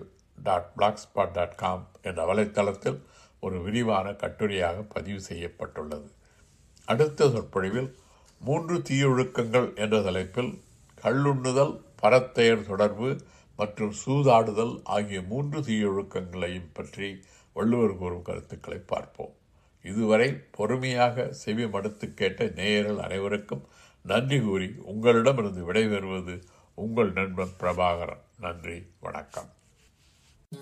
dot black spot dot com என்ற வலைத்தளத்தில் ஒரு விரிவான கட்டுரையாக பதிவு செய்யப்பட்டுள்ளது அடுத்த சொற்பொழிவில் மூன்று தீயொழுக்கங்கள் என்ற தலைப்பில் கல்லுண்ணுதல் பரத்தையர் தொடர்பு மற்றும் சூதாடுதல் ஆகிய மூன்று தீயொழுக்கங்களையும் பற்றி வள்ளுவர் கூறும் கருத்துக்களை பார்ப்போம் இதுவரை பொறுமையாக செவி மடுத்து கேட்ட நேயர்கள் அனைவருக்கும் நன்றி கூறி உங்களிடமிருந்து விடைபெறுவது உங்கள் நண்பன் பிரபாகரன் நன்றி வணக்கம் இதுவரை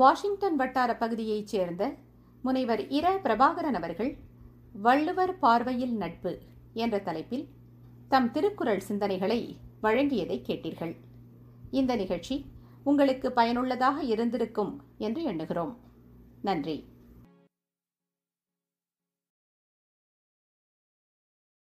வாஷிங்டன் வட்டார பகுதியைச் சேர்ந்த முனைவர் இர பிரபாகரன் அவர்கள் வள்ளுவர் பார்வையில் நட்பு என்ற தலைப்பில் தம் திருக்குறள் சிந்தனைகளை வழங்கியதை கேட்டீர்கள் இந்த நிகழ்ச்சி உங்களுக்கு பயனுள்ளதாக இருந்திருக்கும் என்று எண்ணுகிறோம் நன்றி